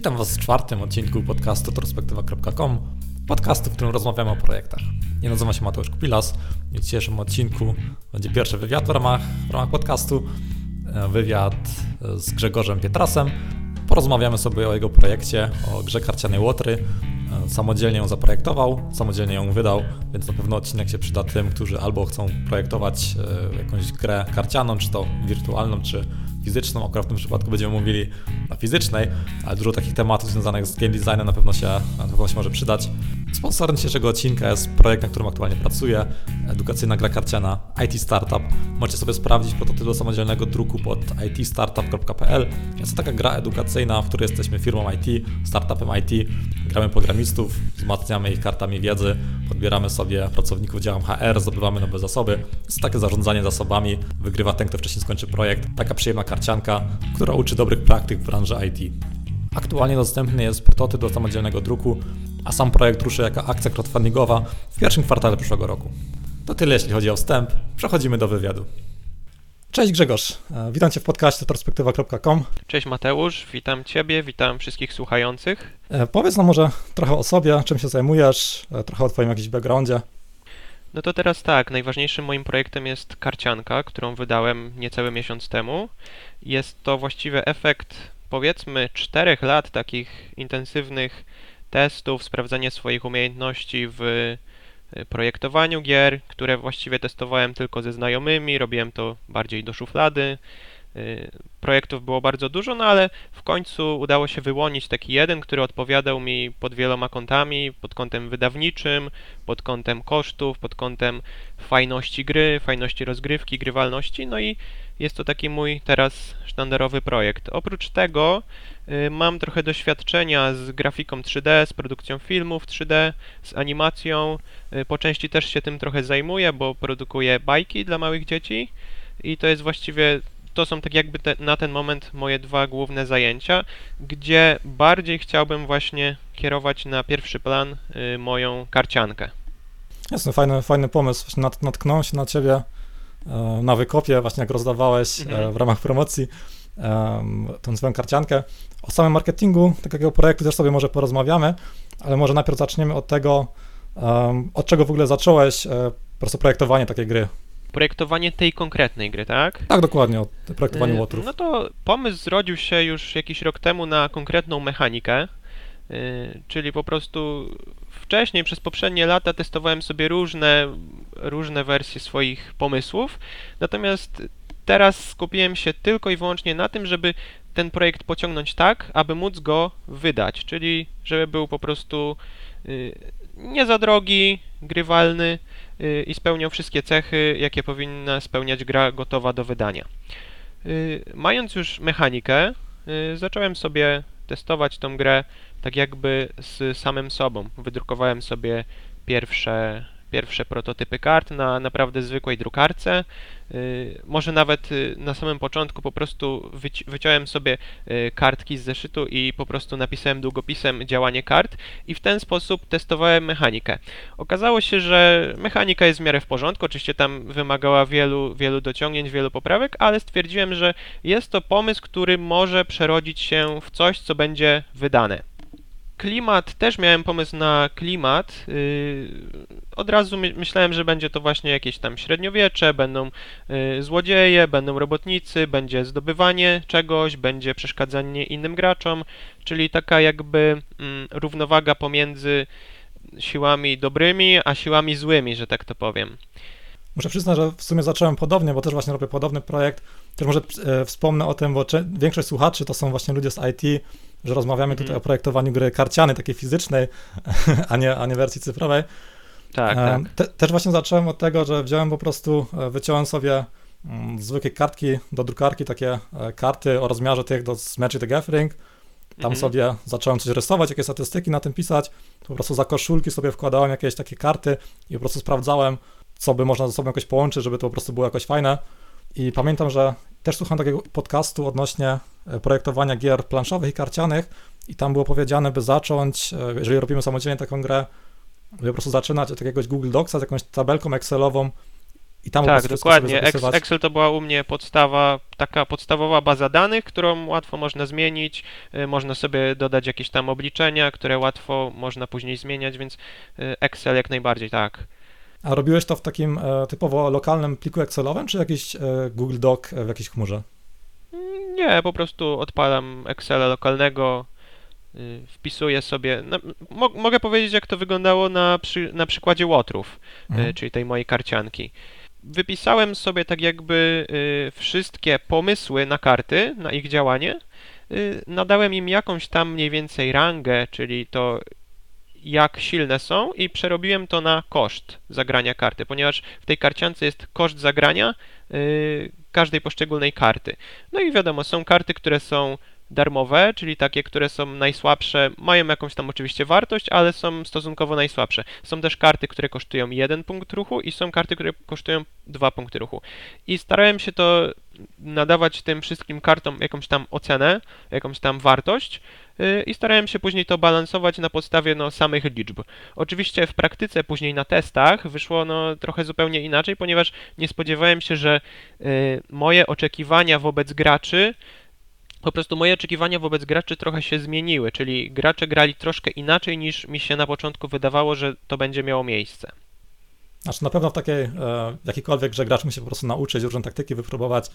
Witam Was w czwartym odcinku podcastu trospektywa.com, podcastu, w którym rozmawiamy o projektach. Ja nazywam się Mateusz Kupilas i w dzisiejszym odcinku będzie pierwszy wywiad w ramach, w ramach podcastu, e, wywiad z Grzegorzem Pietrasem. Porozmawiamy sobie o jego projekcie, o grze karcianej Łotry. E, samodzielnie ją zaprojektował, samodzielnie ją wydał, więc na pewno odcinek się przyda tym, którzy albo chcą projektować e, jakąś grę karcianą, czy to wirtualną, czy fizyczną, akurat w tym przypadku będziemy mówili o fizycznej, ale dużo takich tematów związanych z game designem na pewno się, na pewno się może przydać. Sponsorem dzisiejszego odcinka jest projekt, na którym aktualnie pracuję, edukacyjna gra karciana IT Startup. Możecie sobie sprawdzić prototyp samodzielnego druku pod itstartup.pl. Jest to taka gra edukacyjna, w której jesteśmy firmą IT, startupem IT, gramy programistów, wzmacniamy ich kartami wiedzy, podbieramy sobie pracowników działam HR, zdobywamy nowe zasoby. Jest to takie zarządzanie zasobami, wygrywa ten, kto wcześniej skończy projekt. Taka przyjemna karcianka, która uczy dobrych praktyk w branży IT. Aktualnie dostępny jest prototyp do samodzielnego druku, a sam projekt ruszy jako akcja crowdfundingowa w pierwszym kwartale przyszłego roku. To tyle, jeśli chodzi o wstęp. Przechodzimy do wywiadu. Cześć Grzegorz, e, witam Cię w podcaście perspektywa.com. Cześć Mateusz, witam Ciebie, witam wszystkich słuchających. E, powiedz nam może trochę o sobie, czym się zajmujesz, e, trochę o Twoim jakimś backgroundzie. No to teraz tak, najważniejszym moim projektem jest karcianka, którą wydałem niecały miesiąc temu. Jest to właściwie efekt powiedzmy czterech lat takich intensywnych testów, sprawdzania swoich umiejętności w y, projektowaniu gier, które właściwie testowałem tylko ze znajomymi, robiłem to bardziej do szuflady. Y, projektów było bardzo dużo, no ale w końcu udało się wyłonić taki jeden, który odpowiadał mi pod wieloma kątami, pod kątem wydawniczym, pod kątem kosztów, pod kątem fajności gry, fajności rozgrywki, grywalności, no i jest to taki mój teraz sztandarowy projekt. Oprócz tego y, mam trochę doświadczenia z grafiką 3D, z produkcją filmów 3D, z animacją. Y, po części też się tym trochę zajmuję, bo produkuję bajki dla małych dzieci i to jest właściwie to są tak jakby te, na ten moment moje dwa główne zajęcia, gdzie bardziej chciałbym właśnie kierować na pierwszy plan y, moją karciankę. Jasne, fajny, fajny pomysł. Nat, natknąłem się na ciebie na wykopie, właśnie jak rozdawałeś e, mhm. w ramach promocji tą swoją karciankę. O samym marketingu takiego projektu też sobie może porozmawiamy, ale może najpierw zaczniemy od tego, od czego w ogóle zacząłeś e, po prostu projektowanie takiej gry projektowanie tej konkretnej gry, tak? Tak, dokładnie, o projektowaniu e, łotrów. No to pomysł zrodził się już jakiś rok temu na konkretną mechanikę, e, czyli po prostu wcześniej, przez poprzednie lata testowałem sobie różne, różne wersje swoich pomysłów, natomiast teraz skupiłem się tylko i wyłącznie na tym, żeby ten projekt pociągnąć tak, aby móc go wydać, czyli żeby był po prostu y, nie za drogi, grywalny, Y, i spełniał wszystkie cechy, jakie powinna spełniać gra gotowa do wydania. Y, mając już mechanikę, zacząłem sobie testować tą grę tak jakby z samym sobą. Wydrukowałem sobie pierwsze pierwsze prototypy kart na naprawdę zwykłej drukarce. Y, może nawet y, na samym początku po prostu wyci wyciąłem sobie y, kartki z zeszytu i po prostu napisałem długopisem działanie kart i w ten sposób testowałem mechanikę. Okazało się, że mechanika jest w miarę w porządku, oczywiście tam wymagała wielu, wielu dociągnięć, wielu poprawek, ale stwierdziłem, że jest to pomysł, który może przerodzić się w coś, co będzie wydane. Klimat, też miałem pomysł na klimat. Yy, od razu my, myślałem, że będzie to właśnie jakieś tam średniowiecze, będą yy, złodzieje, będą robotnicy, będzie zdobywanie czegoś, będzie przeszkadzanie innym graczom, czyli taka jakby mm, równowaga pomiędzy siłami dobrymi, a siłami złymi, że tak to powiem. Muszę przyznać, że w sumie zacząłem podobnie, bo też właśnie robię podobny projekt. Też może e, wspomnę o tym, bo większość słuchaczy to są właśnie ludzie z IT, że rozmawiamy tutaj mhm. o projektowaniu gry karcianej, takiej fizycznej, a nie, a nie wersji cyfrowej. Tak, e, tak. Te, też właśnie zacząłem od tego, że wziąłem po prostu, e, wyciąłem sobie mm, zwykłe kartki do drukarki, takie e, karty o rozmiarze tych do Magic the Gathering. Tam mhm. sobie zacząłem coś rysować, jakieś statystyki na tym pisać. Po prostu za koszulki sobie wkładałem jakieś takie karty i po prostu sprawdzałem, co by można ze sobą jakoś połączyć, żeby to po prostu było jakoś fajne. I pamiętam, że też słuchałem takiego podcastu odnośnie e, projektowania gier planszowych i karcianych i tam było powiedziane, by zacząć, e, jeżeli robimy samodzielnie taką grę, by po prostu zaczynać od jakiegoś Google Docsa z jakąś tabelką Excelową I tam tak, dokładnie. Excel to była u mnie podstawa, taka podstawowa baza danych, którą łatwo można zmienić. Y, można sobie dodać jakieś tam obliczenia, które łatwo można później zmieniać, więc Excel jak najbardziej, tak. A robiłeś to w takim e, typowo lokalnym pliku Excelowym, czy jakiś e, Google Doc w jakiejś chmurze? Nie, po prostu odpalam Excela lokalnego, y, wpisuję sobie. No, mo mogę powiedzieć, jak to wyglądało na, przy, na przykładzie łotrów, mhm. czyli tej mojej karcianki wypisałem sobie tak jakby y, wszystkie pomysły na karty, na ich działanie. Y, nadałem im jakąś tam mniej więcej rangę, czyli to jak silne są i przerobiłem to na koszt zagrania karty, ponieważ w tej karciance jest koszt zagrania y, każdej poszczególnej karty. No i wiadomo, są karty, które są darmowe, czyli takie, które są najsłabsze, mają jakąś tam oczywiście wartość, ale są stosunkowo najsłabsze. Są też karty, które kosztują jeden punkt ruchu i są karty, które kosztują dwa punkty ruchu. I starałem się to nadawać tym wszystkim kartom jakąś tam ocenę, jakąś tam wartość yy, i starałem się później to balansować na podstawie no, samych liczb. Oczywiście w praktyce, później na testach wyszło no, trochę zupełnie inaczej, ponieważ nie spodziewałem się, że yy, moje oczekiwania wobec graczy po prostu moje oczekiwania wobec graczy trochę się zmieniły, czyli gracze grali troszkę inaczej niż mi się na początku wydawało, że to będzie miało miejsce. Znaczy na pewno w takiej, e, jakiejkolwiek grze gracz musi po prostu nauczyć, różne taktyki wypróbować.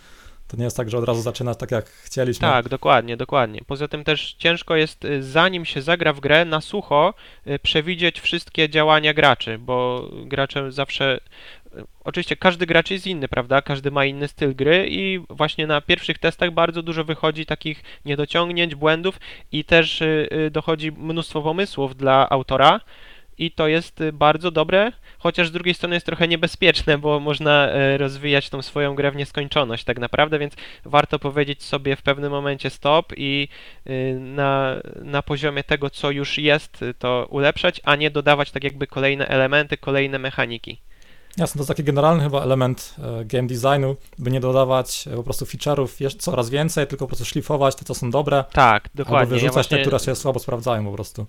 To nie jest tak, że od razu zaczynasz tak, jak chcieliśmy. Tak, dokładnie, dokładnie. Poza tym też ciężko jest, y, zanim się zagra w grę, na sucho y, przewidzieć wszystkie działania graczy, bo gracze zawsze Oczywiście każdy gracz jest inny, prawda? Każdy ma inny styl gry i właśnie na pierwszych testach bardzo dużo wychodzi takich niedociągnięć, błędów i też y, y, dochodzi mnóstwo pomysłów dla autora i to jest y, bardzo dobre, chociaż z drugiej strony jest trochę niebezpieczne, bo można rozwijać tą swoją grę w nieskończoność tak naprawdę, więc warto powiedzieć sobie w pewnym momencie stop i na, na poziomie tego, co już jest, to ulepszać, a nie dodawać tak jakby kolejne elementy, kolejne mechaniki. Jasne, to jest taki generalny chyba element e, game designu, by nie dodawać e, po prostu feature'ów coraz więcej, tylko po prostu szlifować te, co są dobre. Tak, dokładnie. Albo wyrzucać ja właśnie... te, które się słabo sprawdzają po prostu.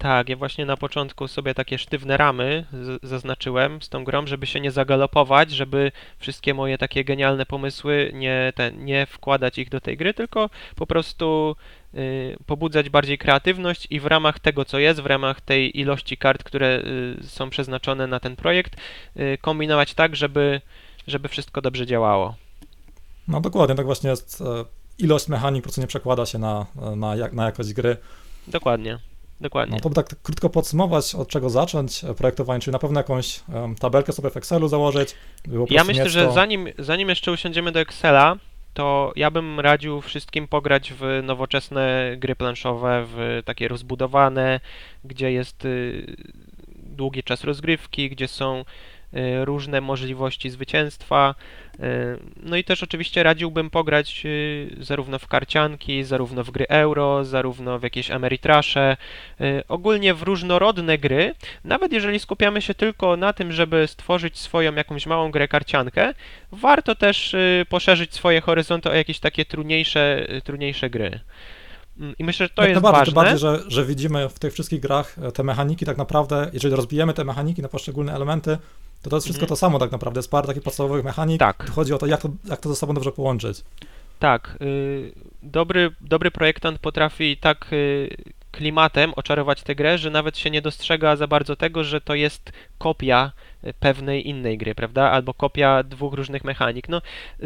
Tak, ja właśnie na początku sobie takie sztywne ramy zaznaczyłem z tą grą, żeby się nie zagalopować, żeby wszystkie moje takie genialne pomysły nie, ten, nie wkładać ich do tej gry, tylko po prostu y, pobudzać bardziej kreatywność i w ramach tego, co jest, w ramach tej ilości kart, które y, są przeznaczone na ten projekt, y, kombinować tak, żeby, żeby wszystko dobrze działało. No dokładnie, tak właśnie jest. E, ilość mechanik po prostu nie przekłada się na, na, na jakość gry. Dokładnie. Dokładnie. No to by tak krótko podsumować, od czego zacząć projektowanie, czyli na pewno jakąś um, tabelkę sobie w Excelu założyć. Ja myślę, że zanim, zanim jeszcze usiądziemy do Excela, to ja bym radził wszystkim pograć w nowoczesne gry planszowe, w takie rozbudowane, gdzie jest y, długi czas rozgrywki, gdzie są różne możliwości zwycięstwa, E, no i też oczywiście radziłbym pograć e, zarówno w karcianki, zarówno w gry euro, zarówno w jakieś Ameritrasze, e, ogólnie w różnorodne gry. Nawet jeżeli skupiamy się tylko na tym, żeby stworzyć swoją jakąś małą grę karciankę, warto też poszerzyć swoje horyzonty o jakieś takie trudniejsze, trudniejsze gry. Mm, I myślę, że to tak jest bardziej, ważne. bardziej, że, że widzimy w tych wszystkich grach te mechaniki tak naprawdę, jeżeli rozbijemy te mechaniki na poszczególne elementy, to to jest wszystko mhm. to samo tak naprawdę, jest parę takich podstawowych mechanik. Tak. Chodzi o to jak, to, jak to ze sobą dobrze połączyć. Tak. Y, dobry, dobry projektant potrafi tak y, klimatem oczarować tę grę, że nawet się nie dostrzega za bardzo tego, że to jest kopia y, pewnej innej gry, prawda? Albo kopia dwóch różnych mechanik. No,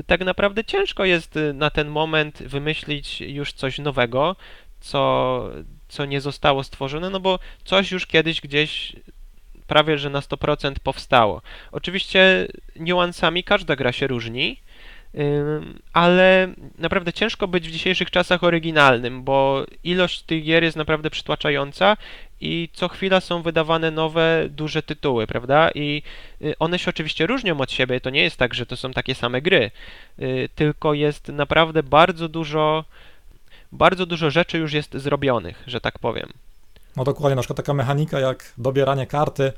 tak naprawdę ciężko jest na ten moment wymyślić już coś nowego, co, co nie zostało stworzone, no bo coś już kiedyś gdzieś prawie że na 100% powstało. Oczywiście niuansami każda gra się różni, ale naprawdę ciężko być w dzisiejszych czasach oryginalnym, bo ilość tych gier jest naprawdę przytłaczająca i co chwila są wydawane nowe, duże tytuły, prawda? I y, one się oczywiście różnią od siebie, to nie jest tak, że to są takie same gry, y, tylko jest naprawdę bardzo dużo, bardzo dużo rzeczy już jest zrobionych, że tak powiem. No dokładnie, na przykład taka mechanika jak dobieranie karty,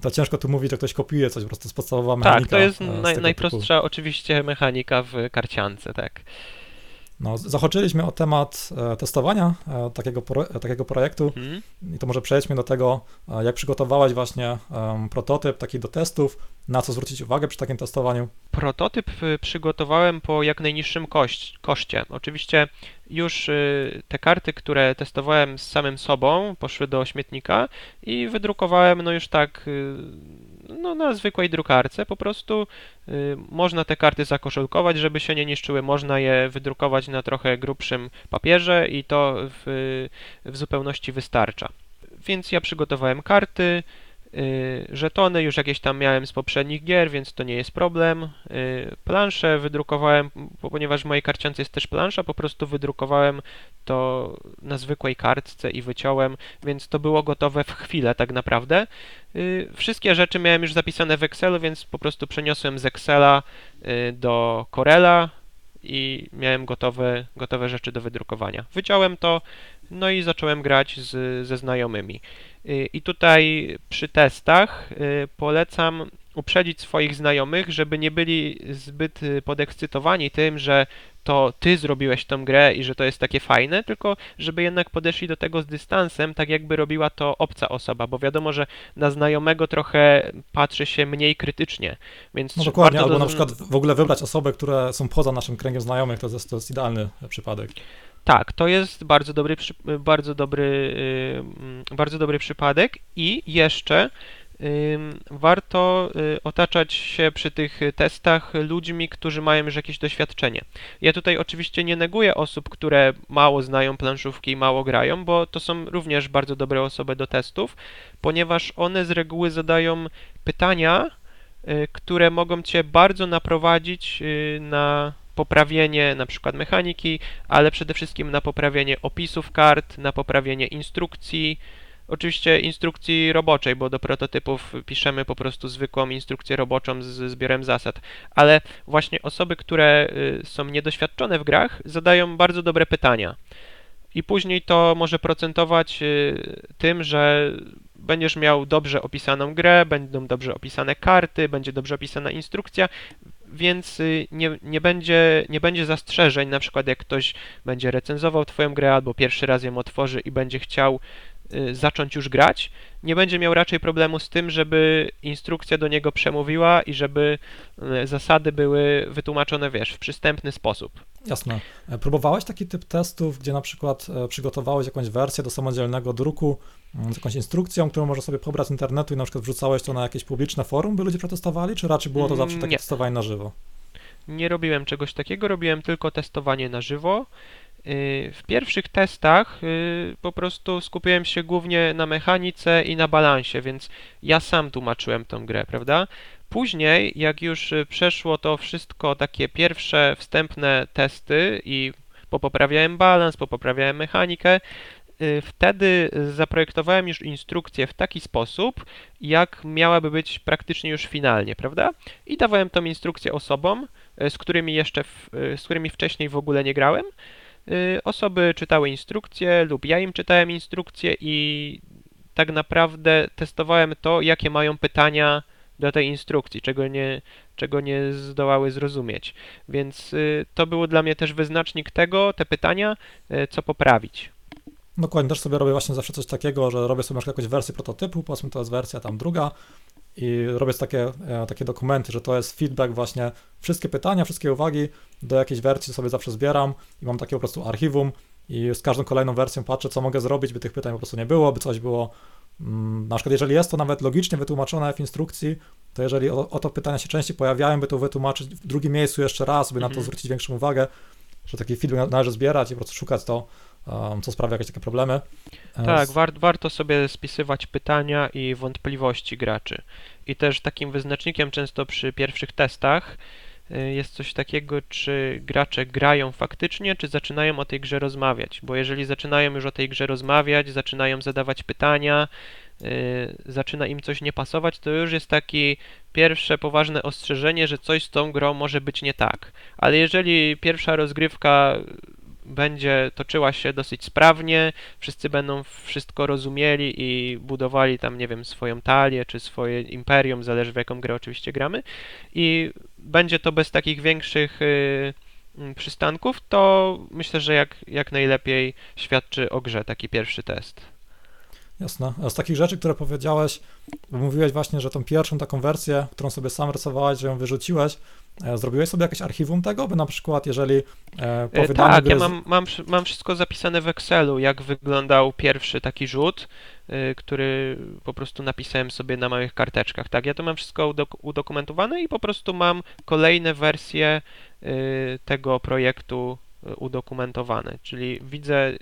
to ciężko tu mówić, że ktoś kopiuje coś, po prostu jest podstawowa mechanika. Tak, to jest e, naj, najprostsza typu. oczywiście mechanika w karciance, tak. No, zahaczyliśmy o temat e, testowania e, takiego, pro, takiego projektu mhm. i to może przejdźmy do tego, e, jak przygotowałeś właśnie prototyp taki do testów, na co zwrócić uwagę przy takim testowaniu. Prototyp przygotowałem po jak najniższym kość, koszcie. Oczywiście już te karty, które testowałem z samym sobą, poszły do śmietnika i wydrukowałem no już tak no, na zwykłej drukarce. Po prostu y, można te karty zakoszelkować, żeby się nie niszczyły, można je wydrukować na trochę grubszym papierze i to w, w zupełności wystarcza. Więc ja przygotowałem karty, Y, żetony już jakieś tam miałem z poprzednich gier, więc to nie jest problem. Y, planszę wydrukowałem, ponieważ w mojej karciance jest też plansza, po prostu wydrukowałem to na zwykłej kartce i wyciąłem, więc to było gotowe w chwilę tak naprawdę. Y, wszystkie rzeczy miałem już zapisane w Excelu, więc po prostu przeniosłem z Excela do Corela i miałem gotowe, gotowe rzeczy do wydrukowania. Wyciąłem to, no i zacząłem grać z, ze znajomymi. Y, I tutaj przy testach y, polecam uprzedzić swoich znajomych, żeby nie byli zbyt y, podekscytowani tym, że to ty zrobiłeś tą grę i że to jest takie fajne, tylko żeby jednak podeszli do tego z dystansem, tak jakby robiła to obca osoba, bo wiadomo, że na znajomego trochę patrzy się mniej krytycznie, więc No dokładnie, albo do... na przykład w ogóle wybrać osoby, które są poza naszym kręgiem znajomych, to jest, to jest idealny przypadek. Tak, to jest bardzo dobry, bardzo dobry, y, bardzo dobry przypadek i jeszcze warto y, otaczać się przy tych testach ludźmi, którzy mają już jakieś doświadczenie. Ja tutaj oczywiście nie neguję osób, które mało znają planszówki i mało grają, bo to są również bardzo dobre osoby do testów, ponieważ one z reguły zadają pytania, y, które mogą cię bardzo naprowadzić na poprawienie na przykład mechaniki, ale przede wszystkim na poprawienie opisów kart, na poprawienie instrukcji, Oczywiście instrukcji roboczej, bo do prototypów piszemy po prostu zwykłą instrukcję roboczą z zbiorem zasad, ale właśnie osoby, które y, są niedoświadczone w grach, zadają bardzo dobre pytania. I później to może procentować y, tym, że będziesz miał dobrze opisaną grę, będą dobrze opisane karty, będzie dobrze opisana instrukcja, więc y, nie, nie, będzie, nie będzie zastrzeżeń, na przykład jak ktoś będzie recenzował Twoją grę albo pierwszy raz ją otworzy i będzie chciał y, zacząć już grać, nie będzie miał raczej problemu z tym, żeby instrukcja do niego przemówiła i żeby y, zasady były wytłumaczone, wiesz, w przystępny sposób. Jasne. E, próbowałeś taki typ testów, gdzie na przykład e, przygotowałeś jakąś wersję do samodzielnego druku mm, z jakąś instrukcją, którą możesz sobie pobrać z internetu i na przykład wrzucałeś to na jakieś publiczne forum, by ludzie protestowali, czy raczej było to zawsze takie Nie. testowanie na żywo? Nie robiłem czegoś takiego, robiłem tylko testowanie na żywo. Y, w pierwszych testach y, po prostu skupiłem się głównie na mechanice i na balansie, więc ja sam tłumaczyłem tą grę, prawda? Później, jak już y, przeszło to wszystko, takie pierwsze wstępne testy i popoprawiałem balans, popoprawiałem mechanikę, wtedy zaprojektowałem już instrukcję w taki sposób, jak miałaby być praktycznie już finalnie, prawda? I dawałem tą instrukcję osobom, z którymi jeszcze, w, z którymi wcześniej w ogóle nie grałem, Y, osoby czytały instrukcje lub ja im czytałem instrukcje i tak naprawdę testowałem to, jakie mają pytania do tej instrukcji, czego nie, czego nie zdołały zrozumieć. Więc y, to było dla mnie też wyznacznik tego, te pytania, y, co poprawić. Dokładnie, też sobie robię właśnie zawsze coś takiego, że robię sobie jakąś wersję prototypu, powiedzmy to jest wersja tam druga, i robię takie, e, takie dokumenty, że to jest feedback właśnie, wszystkie pytania, wszystkie uwagi do jakiejś wersji sobie zawsze zbieram i mam takie po prostu archiwum i z każdą kolejną wersją patrzę, co mogę zrobić, by tych pytań po prostu nie było, by coś było, na przykład jeżeli jest to nawet logicznie wytłumaczone w instrukcji, to jeżeli o, o to pytania się częściej pojawiają, by to wytłumaczyć w drugim miejscu jeszcze raz, by mhm. na to mhm. zwrócić większą uwagę, że taki feedback należy zbierać i po prostu szukać to, um, co sprawia jakieś takie problemy. Tak, war, warto sobie spisywać pytania i wątpliwości graczy. I też takim wyznacznikiem często przy pierwszych testach jest coś takiego, czy gracze grają faktycznie, czy zaczynają o tej grze rozmawiać. Bo jeżeli zaczynają już o tej grze rozmawiać, zaczynają zadawać pytania, yy, zaczyna im coś nie pasować, to już jest takie pierwsze poważne ostrzeżenie, że coś z tą grą może być nie tak. Ale jeżeli pierwsza rozgrywka będzie toczyła się dosyć sprawnie, wszyscy będą wszystko rozumieli i budowali tam, nie wiem, swoją talię czy swoje imperium, zależy w jaką grę oczywiście gramy i będzie to bez takich większych y, mm, przystanków, to myślę, że jak, jak najlepiej świadczy o grze taki pierwszy test. Jasne. A z takich rzeczy, które powiedziałeś, mówiłeś właśnie, że tą pierwszą taką wersję, którą sobie sam rysowałeś, że ją wyrzuciłeś, zrobiłeś sobie jakieś archiwum tego, by na przykład jeżeli e, po E, wydaniu Tak, gry... ja mam, mam, mam wszystko zapisane w Excelu, jak wyglądał pierwszy taki rzut, y, który po prostu napisałem sobie na małych karteczkach. Tak, ja to mam wszystko udok- udokumentowane i po prostu mam kolejne wersje y, tego projektu y, udokumentowane. Czyli widzę,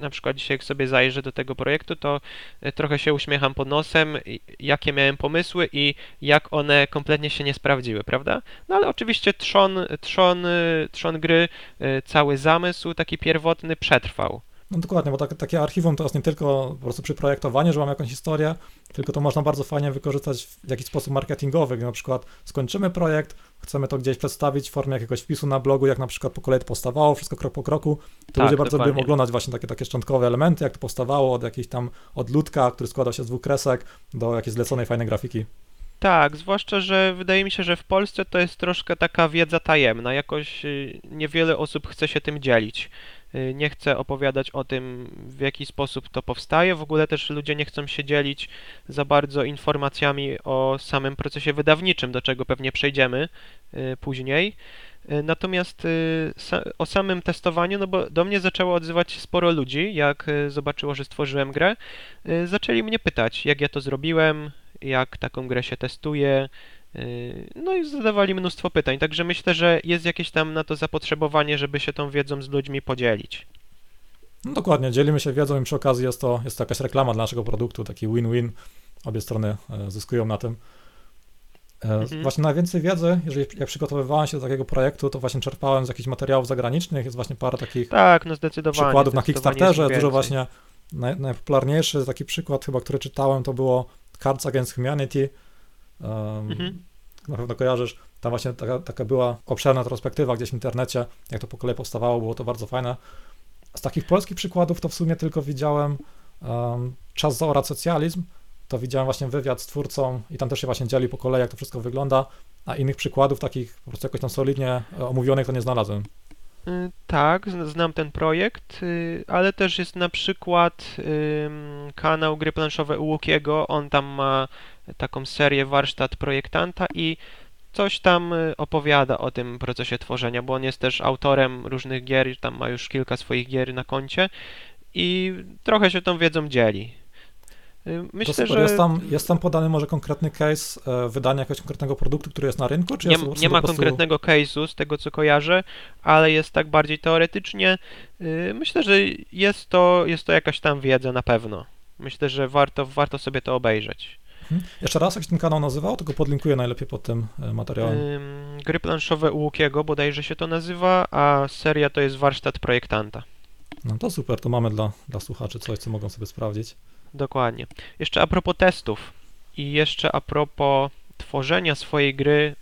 na przykład dzisiaj jak sobie zajrzę do tego projektu, to y, trochę się uśmiecham pod nosem, jakie miałem pomysły i jak one kompletnie się nie sprawdziły, prawda? No ale oczywiście trzon, trzon, y, trzon gry y, cały zamysł taki pierwotny przetrwał. No dokładnie, bo tak, takie archiwum to jest nie tylko po prostu przy projektowaniu, że mam jakąś historię, tylko to można bardzo fajnie wykorzystać w jakiś sposób marketingowy, gdy na przykład skończymy projekt, chcemy to gdzieś przedstawić w formie jakiegoś wpisu na blogu, jak na przykład po kolei to powstawało, wszystko krok po kroku, to Tak, ludzie bardzo lubią dokładnie. oglądać właśnie takie, takie szczątkowe elementy, jak to powstawało, od jakiejś tam, od ludka, który składał się z dwóch kresek, do jakiejś zleconej fajnej grafiki. Tak, zwłaszcza, że wydaje mi się, że w Polsce to jest troszkę taka wiedza tajemna. Jakoś y, niewiele osób chce się tym dzielić. Y, Nie chce opowiadać o tym, w jaki sposób to powstaje. W ogóle też ludzie nie chcą się dzielić za bardzo informacjami o samym procesie wydawniczym, do czego pewnie przejdziemy y, później. Y, Natomiast o samym testowaniu, no bo do mnie zaczęło odzywać się sporo ludzi, jak zobaczyło, że stworzyłem grę. Zaczęli mnie pytać, jak ja to zrobiłem, jak taką grę się testuje. Yy, No i zadawali mnóstwo pytań, także myślę, że jest jakieś tam na to zapotrzebowanie, żeby się tą wiedzą z ludźmi podzielić. No dokładnie, dzielimy się wiedzą i przy okazji jest to, jest to jakaś reklama dla naszego produktu, taki win-win, obie strony e, zyskują na tym. E, Mhm. Właśnie najwięcej wiedzy, jeżeli jak przygotowywałem się do takiego projektu, to właśnie czerpałem z jakichś materiałów zagranicznych, jest właśnie parę takich Tak, no zdecydowanie. przykładów na Kickstarterze, dużo właśnie, naj, najpopularniejszy taki przykład chyba, który czytałem, to było Cards Against Humanity, um, Mhm. na pewno kojarzysz, tam właśnie taka, taka była obszerna retrospektywa gdzieś w internecie, jak to po kolei powstawało, było to bardzo fajne. Z takich polskich przykładów to w sumie tylko widziałem um, Czas zaorać socjalizm, to widziałem właśnie wywiad z twórcą i tam też się właśnie dzieli po kolei, jak to wszystko wygląda, a innych przykładów takich po prostu jakoś tam solidnie e, omówionych to nie znalazłem. Y, Tak, zn- znam ten projekt, y, ale też jest na przykład kanał Gry Planszowe u Łukiego. On tam ma taką serię Warsztat Projektanta i coś tam y, opowiada o tym procesie tworzenia, bo on jest też autorem różnych gier, tam ma już kilka swoich gier na koncie i trochę się tą wiedzą dzieli. Y, To Myślę, super. że Jest, tam, jest tam podany może konkretny case e, wydania jakiegoś konkretnego produktu, który jest na rynku, czy nie, po prostu nie ma konkretnego case'u z tego co kojarzę, ale jest tak bardziej teoretycznie. Yy, Myślę, że jest to, jest to jakaś tam wiedza na pewno. Myślę, że warto, warto sobie to obejrzeć. Mhm. Jeszcze raz, jak się ten kanał nazywał, to go podlinkuję najlepiej pod tym e, materiałem. Gry planszowe u Łukiego bodajże się to nazywa, a seria to jest Warsztat Projektanta. No to super, to mamy dla, dla słuchaczy coś, co mogą sobie sprawdzić. Dokładnie. Jeszcze a propos testów i jeszcze a propos tworzenia swojej gry,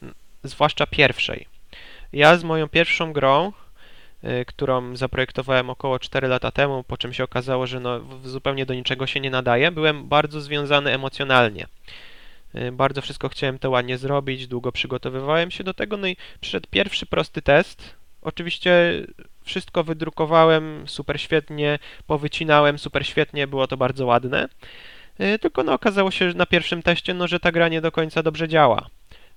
zwłaszcza pierwszej. Ja z moją pierwszą grą, y, którą zaprojektowałem około 4 lata temu, po czym się okazało, że no, zupełnie do niczego się nie nadaje, byłem bardzo związany emocjonalnie. Y, Bardzo wszystko chciałem to ładnie zrobić, długo przygotowywałem się do tego, no i przyszedł pierwszy prosty test. Oczywiście wszystko wydrukowałem super świetnie, powycinałem super świetnie, było to bardzo ładne. Y, Tylko no okazało się że na pierwszym teście, no, że ta gra nie do końca dobrze działa.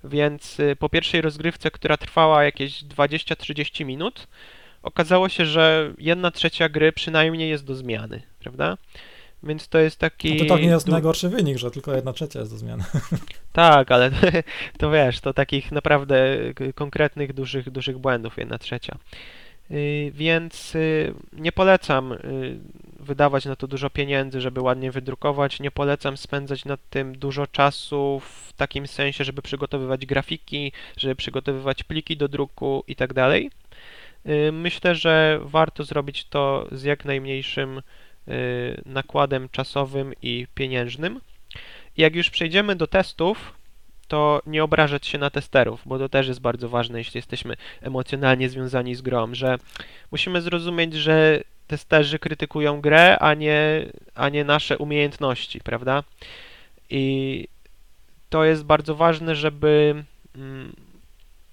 Więc y, po pierwszej rozgrywce, która trwała jakieś 20-30 minut, okazało się, że jedna trzecia gry przynajmniej jest do zmiany, prawda? Więc to jest taki... No to tak nie jest najgorszy wynik, że tylko jedna trzecia jest do zmiany. tak, ale to wiesz, to takich naprawdę konkretnych, dużych, dużych błędów jedna trzecia. Y, Więc y, nie polecam y, wydawać na to dużo pieniędzy, żeby ładnie wydrukować. Nie polecam spędzać nad tym dużo czasu w takim sensie, żeby przygotowywać grafiki, żeby przygotowywać pliki do druku i tak Myślę, że warto zrobić to z jak najmniejszym nakładem czasowym i pieniężnym. Jak już przejdziemy do testów, to nie obrażać się na testerów, bo to też jest bardzo ważne, jeśli jesteśmy emocjonalnie związani z grą, że musimy zrozumieć, że testerzy krytykują grę, a nie, a nie nasze umiejętności, prawda? I to jest bardzo ważne, żeby mm,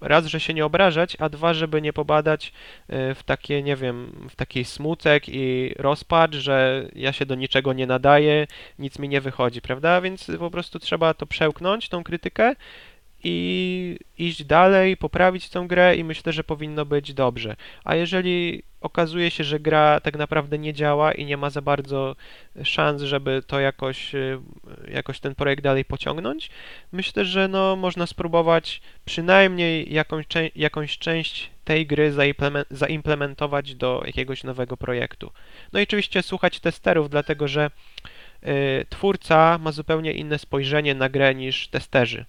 raz, że się nie obrażać, a dwa, żeby nie pobadać y, w takie, nie wiem, w taki smutek i rozpacz, że ja się do niczego nie nadaję, nic mi nie wychodzi, prawda? Więc po prostu trzeba to przełknąć, tą krytykę i iść dalej, poprawić tę grę i myślę, że powinno być dobrze. A jeżeli okazuje się, że gra tak naprawdę nie działa i nie ma za bardzo szans, żeby to jakoś, y, jakoś ten projekt dalej pociągnąć, myślę, że no, można spróbować przynajmniej jakąś, jakąś część tej gry zaimplementować do jakiegoś nowego projektu. No i oczywiście słuchać testerów, dlatego że y, twórca ma zupełnie inne spojrzenie na grę niż testerzy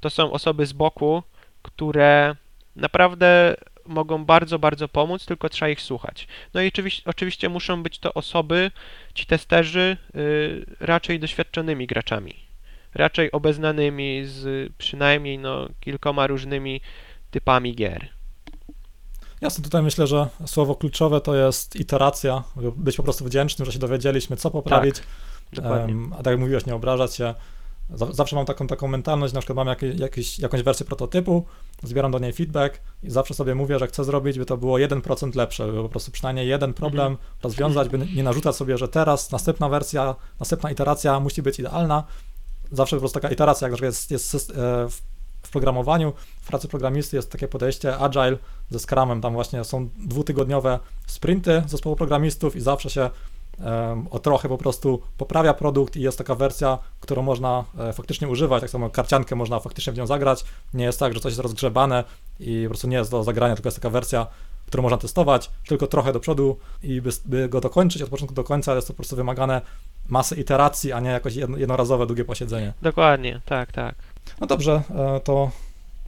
to są osoby z boku, które naprawdę mogą bardzo, bardzo pomóc, tylko trzeba ich słuchać. No i oczywiście, oczywiście muszą być to osoby, ci testerzy, yy, raczej doświadczonymi graczami, raczej obeznanymi z przynajmniej no, kilkoma różnymi typami gier. Jasne, tutaj myślę, że słowo kluczowe to jest iteracja, być po prostu wdzięcznym, że się dowiedzieliśmy, co poprawić. Tak, dokładnie. Um, a tak jak mówiłeś, nie obrażać się, Zawsze mam taką, taką mentalność, na przykład mam jakieś, jakieś, jakąś wersję prototypu, zbieram do niej feedback i zawsze sobie mówię, że chcę zrobić, by to było 1% lepsze, by po prostu przynajmniej jeden problem mhm. rozwiązać, by nie narzucać sobie, że teraz następna wersja, następna iteracja musi być idealna. Zawsze po prostu taka iteracja, jak jest, jest e, w programowaniu, w pracy programisty jest takie podejście agile ze Scrumem, tam właśnie są dwutygodniowe sprinty zespołu programistów i zawsze się o trochę po prostu poprawia produkt i jest taka wersja, którą można e, faktycznie używać, tak samo karciankę można faktycznie w nią zagrać, nie jest tak, że coś jest rozgrzebane i po prostu nie jest do zagrania, tylko jest taka wersja, którą można testować, tylko trochę do przodu i by, by go dokończyć od początku do końca, jest to po prostu wymagane masy iteracji, a nie jakoś jednorazowe, długie posiedzenie. Dokładnie, tak, tak. No dobrze, e, to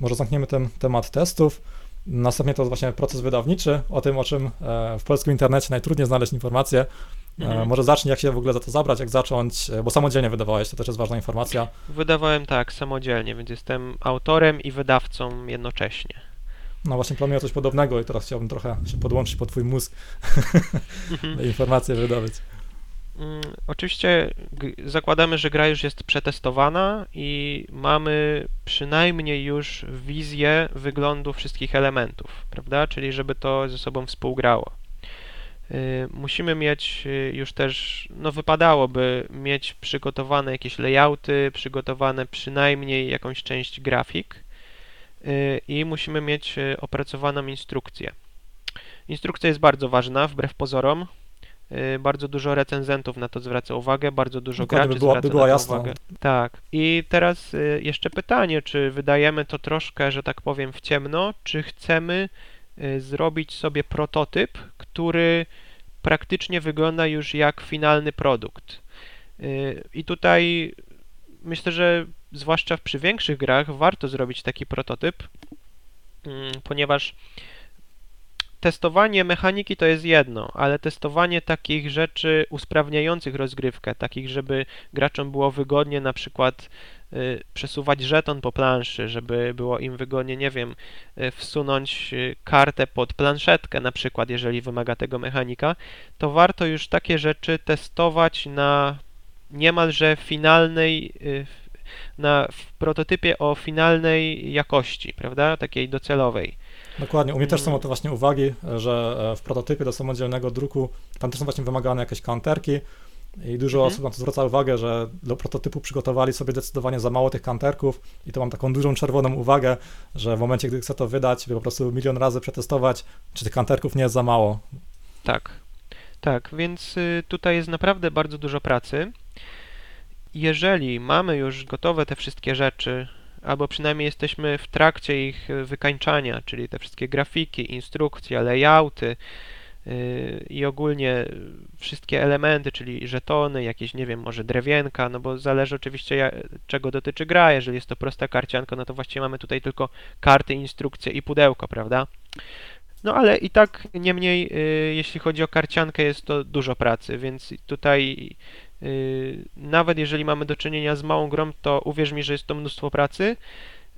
może zamkniemy ten temat testów. Następnie to jest właśnie proces wydawniczy, o tym, o czym e, w polskim internecie najtrudniej znaleźć informacje. E, mhm. Może zacznij, jak się w ogóle za to zabrać, jak zacząć, e, bo samodzielnie wydawałeś, to też jest ważna informacja. Wydawałem tak, samodzielnie, więc jestem autorem i wydawcą jednocześnie. No właśnie planuję coś podobnego i teraz chciałbym trochę się podłączyć pod twój mózg, mhm. informacje wydobyć. Mm, oczywiście zakładamy, że gra już jest przetestowana i mamy przynajmniej już wizję wyglądu wszystkich elementów, prawda? Czyli żeby to ze sobą współgrało. Y, musimy mieć y, już też, no wypadałoby mieć przygotowane jakieś layouty, przygotowane przynajmniej jakąś część grafik y, i musimy mieć opracowaną instrukcję. Instrukcja jest bardzo ważna, wbrew pozorom. Bardzo dużo recenzentów na to zwraca uwagę, bardzo dużo Dokładnie, graczy by zwraca by była na to jasna. uwagę. Tak. I teraz jeszcze pytanie, czy wydajemy to troszkę, że tak powiem, w ciemno, czy chcemy zrobić sobie prototyp, który praktycznie wygląda już jak finalny produkt. Y, I tutaj myślę, że zwłaszcza przy większych grach warto zrobić taki prototyp, mm, ponieważ testowanie mechaniki to jest jedno, ale testowanie takich rzeczy usprawniających rozgrywkę, takich, żeby graczom było wygodnie na przykład Y, przesuwać żeton po planszy, żeby było im wygodnie, nie wiem, y, wsunąć y, kartę pod planszetkę na przykład, jeżeli wymaga tego mechanika, to warto już takie rzeczy testować na niemalże finalnej, na w prototypie o finalnej jakości, prawda, takiej docelowej. Dokładnie. U mnie też są o to właśnie uwagi, że e, w prototypie do samodzielnego druku tam też są właśnie wymagane jakieś kanterki, i dużo mhm. osób na to zwraca uwagę, że do prototypu przygotowali sobie zdecydowanie za mało tych kanterków i to mam taką dużą czerwoną uwagę, że w momencie, gdy chcę to wydać, by po prostu milion razy przetestować, czy tych kanterków nie jest za mało. Tak, tak, więc y, tutaj jest naprawdę bardzo dużo pracy. Jeżeli mamy już gotowe te wszystkie rzeczy, albo przynajmniej jesteśmy w trakcie ich wykańczania, czyli te wszystkie grafiki, instrukcje, layouty, Y, i ogólnie wszystkie elementy, czyli żetony, jakieś, nie wiem, może drewienka, no bo zależy oczywiście czego dotyczy gra, jeżeli jest to prosta karcianka, no to właściwie mamy tutaj tylko karty, instrukcje i pudełko, prawda? No ale i tak niemniej, y, jeśli chodzi o karciankę, jest to dużo pracy, więc tutaj nawet jeżeli mamy do czynienia z małą grą, to uwierz mi, że jest to mnóstwo pracy,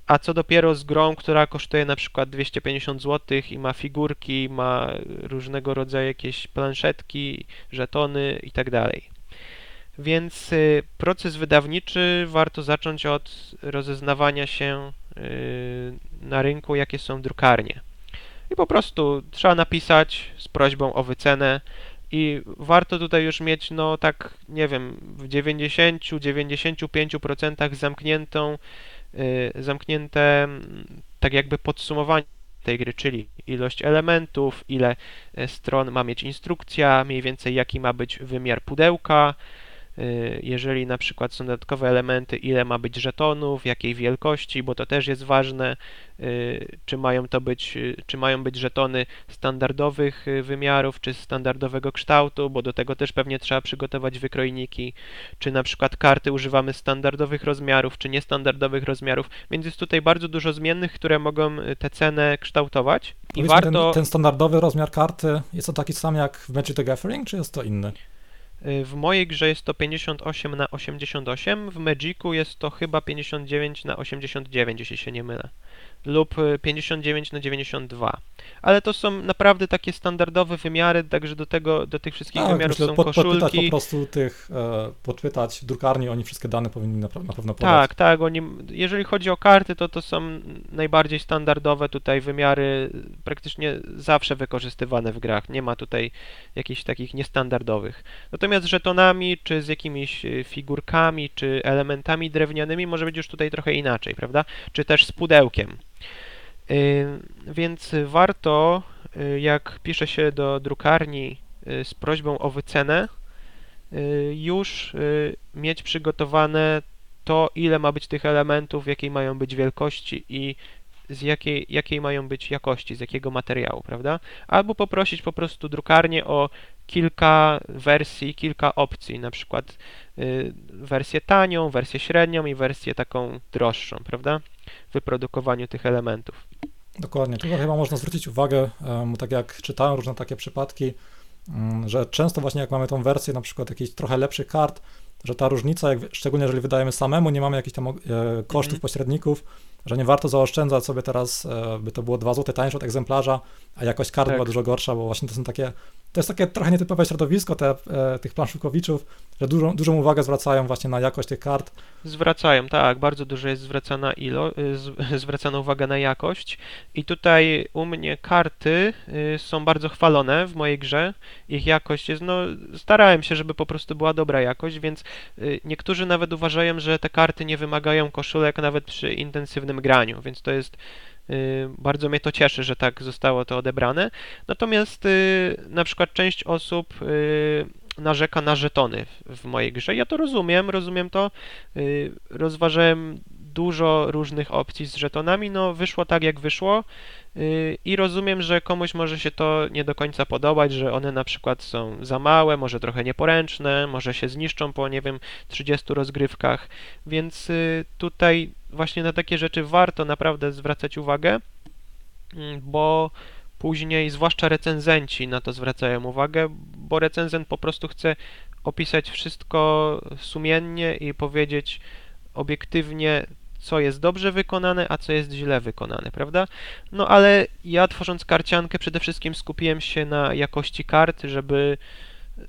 a co dopiero z grą, która kosztuje na przykład 250 zł i ma figurki, ma różnego rodzaju jakieś planszetki, żetony i tak. Więc y, proces wydawniczy warto zacząć od rozeznawania się y, na rynku, jakie są drukarnie. I po prostu trzeba napisać z prośbą o wycenę i warto tutaj już mieć, no tak, nie wiem, w 90-95% zamkniętą, y, zamknięte tak jakby podsumowanie tej gry, czyli ilość elementów, ile stron ma mieć instrukcja, mniej więcej jaki ma być wymiar pudełka, jeżeli na przykład są dodatkowe elementy, ile ma być żetonów, jakiej wielkości, bo to też jest ważne, y, czy mają to być, y, czy mają być żetony standardowych wymiarów, czy standardowego kształtu, bo do tego też pewnie trzeba przygotować wykrojniki, czy na przykład karty używamy standardowych rozmiarów, czy niestandardowych rozmiarów, więc jest tutaj bardzo dużo zmiennych, które mogą tę cenę kształtować. I warto... Ten, ten standardowy rozmiar karty jest to taki sam jak w Magic the Gathering, czy jest to inny? Y, w mojej grze jest to 58 na 88, w Magicu jest to chyba 59 na 89, jeśli się nie mylę lub 59 y, na 92. Ale to są naprawdę takie standardowe wymiary, także do tego, do tych wszystkich tak, wymiarów myślę, są pod, koszulki. Podpytać po prostu tych, e, podpytać drukarni, oni wszystkie dane powinni na, na pewno podać. Tak, tak, oni, jeżeli chodzi o karty, to to są najbardziej standardowe tutaj wymiary, praktycznie zawsze wykorzystywane w grach, nie ma tutaj jakichś takich niestandardowych. Natomiast z żetonami, czy z jakimiś e, figurkami, czy elementami drewnianymi może być już tutaj trochę inaczej, prawda? Czy też z pudełkiem. Więc warto, y, jak pisze się do drukarni y, z prośbą o wycenę, y, już mieć przygotowane to, ile ma być tych elementów, jakiej mają być wielkości i z jakiej, jakiej mają być jakości, z jakiego materiału, prawda? Albo poprosić po prostu drukarnię o kilka wersji, kilka opcji, na przykład y, wersję tanią, wersję średnią i wersję taką droższą, prawda? W wyprodukowaniu tych elementów. Dokładnie. Tu chyba można zwrócić uwagę, tak jak czytałem różne takie przypadki, um, że często właśnie jak mamy tą wersję na przykład jakichś trochę lepszych kart, że ta różnica, jak, szczególnie jeżeli wydajemy samemu, nie mamy jakichś tam e, kosztów mm. pośredników, że nie warto zaoszczędzać sobie teraz, e, by to było 2 zł tańsze od egzemplarza, a jakość kart tak. była dużo gorsza, bo właśnie to są takie to jest takie trochę nietypowe środowisko te, e, tych planszukowiczów, że dużą, dużą uwagę zwracają właśnie na jakość tych kart. Zwracają, tak, bardzo dużo jest zwracana, ilo, y, z, zwracana uwaga na jakość i tutaj u mnie karty y, są bardzo chwalone w mojej grze, ich jakość jest, no starałem się, żeby po prostu była dobra jakość, więc y, niektórzy nawet uważają, że te karty nie wymagają koszulek nawet przy intensywnym graniu, więc to jest bardzo mnie to cieszy, że tak zostało to odebrane. Natomiast y, na przykład część osób y, narzeka na żetony w mojej grze. Ja to rozumiem, rozumiem to. Rozważałem dużo różnych opcji z żetonami, no wyszło tak jak wyszło i rozumiem, że komuś może się to nie do końca podobać, że one na przykład są za małe, może trochę nieporęczne, może się zniszczą po, nie wiem, 30 rozgrywkach, więc tutaj właśnie na takie rzeczy warto naprawdę zwracać uwagę, mm, bo później, zwłaszcza recenzenci na to zwracają uwagę, bo recenzent po prostu chce opisać wszystko sumiennie i powiedzieć obiektywnie, co jest dobrze wykonane, a co jest źle wykonane, prawda? No ale ja tworząc karciankę przede wszystkim skupiłem się na jakości kart, żeby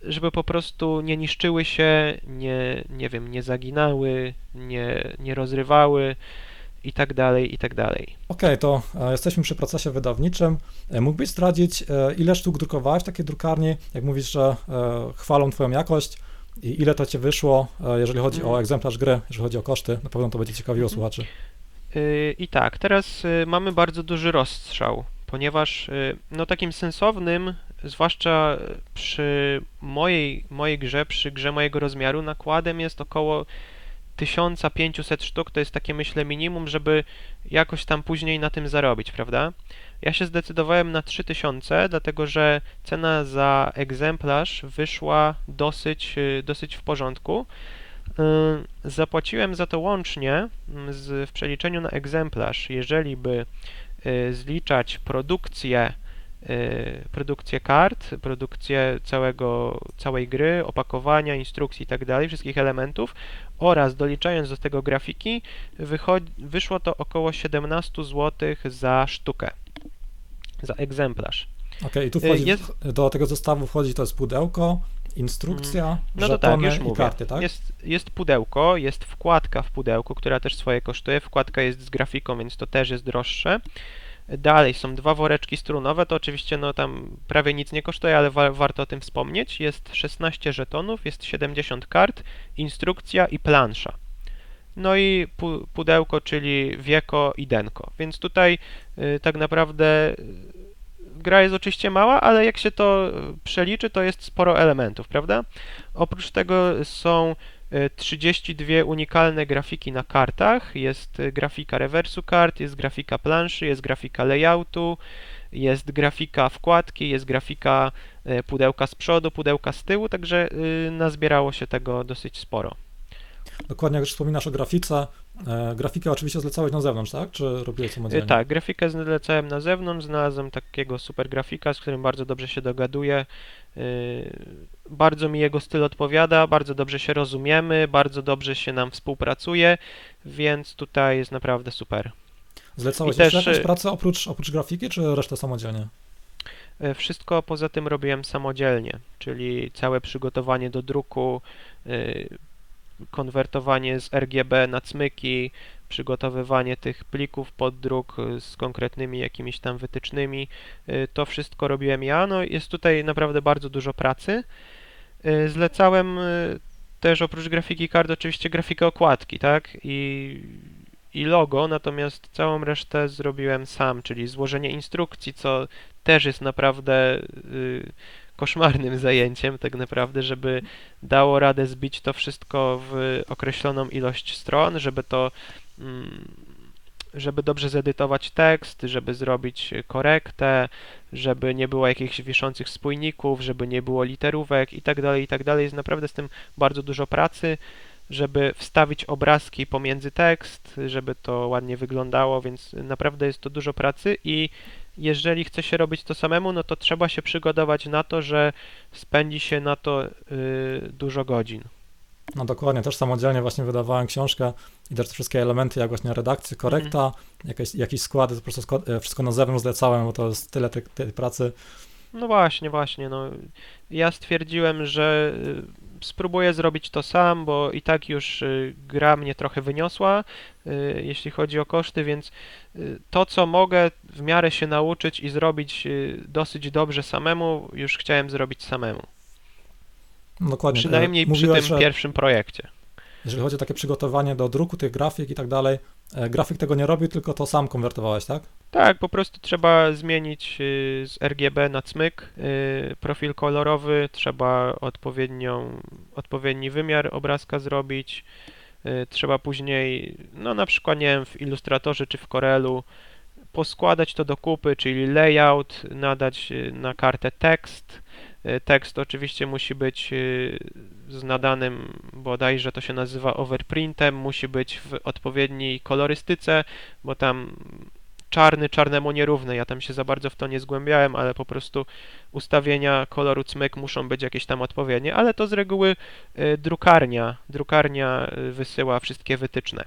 żeby po prostu nie niszczyły się, nie, nie wiem, nie zaginały, nie, nie rozrywały i tak dalej, i tak dalej. Okej, okay, to e, jesteśmy przy procesie wydawniczym. E, mógłbyś zdradzić, e, ile sztuk drukowałeś w takiej drukarni? Jak mówisz, że chwalą Twoją jakość i ile to Ci wyszło, jeżeli chodzi o egzemplarz gry, jeżeli chodzi o koszty? Na pewno to będzie ciekawiło mm. słuchaczy. I tak, teraz mamy bardzo duży rozstrzał, ponieważ no takim sensownym zwłaszcza przy mojej, mojej grze, przy grze mojego rozmiaru, nakładem jest około 1500 sztuk, to jest takie myślę minimum, żeby jakoś tam później na tym zarobić, prawda? Ja się zdecydowałem na 3000, dlatego że cena za egzemplarz wyszła dosyć, dosyć w porządku. Yy, zapłaciłem za to łącznie mm, z, w przeliczeniu na egzemplarz, jeżeli by yy, zliczać produkcję Y, produkcję kart, produkcję całego, całej gry, opakowania, instrukcji itd., tak wszystkich elementów oraz doliczając do tego grafiki, wyszło to około 17 zł za sztukę, za egzemplarz. Okej, i tu wchodzi, y, jest... do tego zestawu wchodzi to jest pudełko, instrukcja, No to tak, już i mówię. karty, tak? Jest, jest pudełko, jest wkładka w pudełku, która też swoje kosztuje. Wkładka jest z grafiką, więc to też jest droższe. Dalej są dwa woreczki strunowe, to oczywiście no tam prawie nic nie kosztuje, ale wa warto o tym wspomnieć. Jest 16 żetonów, jest 70 kart, instrukcja i plansza. No i pu pudełko, czyli wieko i denko. Więc tutaj y, tak naprawdę y, gra jest oczywiście mała, ale jak się to y, przeliczy, to jest sporo elementów, prawda? Oprócz tego są 32 unikalne grafiki na kartach. Jest y, grafika rewersu kart, jest grafika planszy, jest grafika layoutu, jest grafika wkładki, jest grafika y, pudełka z przodu, pudełka z tyłu, także y, nazbierało się tego dosyć sporo. Dokładnie, jak już wspominasz o grafice, e, grafikę oczywiście zlecałeś na zewnątrz, tak? Czy robiłeś samodzielnie? Y, Tak, grafikę zlecałem na zewnątrz, znalazłem takiego super grafika, z którym bardzo dobrze się dogaduję. Bardzo mi jego styl odpowiada, bardzo dobrze się rozumiemy, bardzo dobrze się nam współpracuje, więc tutaj jest naprawdę super. Zlecałeś i też, jakąś e, pracę oprócz, oprócz grafiki, czy resztę samodzielnie? Y, Wszystko poza tym robiłem samodzielnie, czyli całe przygotowanie do druku, y, konwertowanie z RGB na cmyki, przygotowywanie tych plików pod druk z konkretnymi jakimiś tam wytycznymi. To wszystko robiłem ja. No, jest tutaj naprawdę bardzo dużo pracy. Y, Zlecałem y, też oprócz grafiki kart oczywiście grafikę okładki, tak? I, i logo, natomiast całą resztę zrobiłem sam, czyli złożenie instrukcji, co też jest naprawdę y, koszmarnym zajęciem, tak naprawdę, żeby dało radę zbić to wszystko w określoną ilość stron, żeby to, mm, żeby dobrze zedytować tekst, żeby zrobić korektę, żeby nie było jakichś wiszących spójników, żeby nie było literówek i tak dalej, i tak dalej. Jest naprawdę z tym bardzo dużo pracy, żeby wstawić obrazki pomiędzy tekst, żeby to ładnie wyglądało, więc naprawdę jest to dużo pracy i jeżeli chce się robić to samemu, no to trzeba się przygotować na to, że spędzi się na to y, dużo godzin. No dokładnie, też samodzielnie właśnie wydawałem książkę i też te wszystkie elementy, jak właśnie redakcja, korekta, Mhm. jakieś, jakieś składy, to po prostu skład, e, wszystko na zewnątrz zlecałem, bo to jest tyle tej, tej pracy. No właśnie, właśnie. No. Ja stwierdziłem, że y, spróbuję zrobić to sam, bo i tak już y, gra mnie trochę wyniosła, y, jeśli chodzi o koszty, więc to, co mogę w miarę się nauczyć i zrobić dosyć dobrze samemu, już chciałem zrobić samemu. Dokładnie. e, Przynajmniej przy mówiłeś, tym że pierwszym projekcie. Jeżeli chodzi o takie przygotowanie do druku tych grafik i tak dalej, e, grafik tego nie robił, tylko to sam konwertowałeś, tak? Tak, po prostu trzeba zmienić y, z RGB na cmyk y, profil kolorowy, trzeba odpowiednią, odpowiedni wymiar obrazka zrobić, y, trzeba później, no na przykład, nie wiem, w Illustratorze czy w Corelu poskładać to do kupy, czyli layout, nadać na kartę tekst. Y, Tekst oczywiście musi być y, z nadanym, bodajże to się nazywa overprintem, musi być w odpowiedniej kolorystyce, bo tam czarny czarnemu nierówny. Ja tam się za bardzo w to nie zgłębiałem, ale po prostu ustawienia koloru cmyk muszą być jakieś tam odpowiednie, ale to z reguły y, drukarnia, drukarnia wysyła wszystkie wytyczne.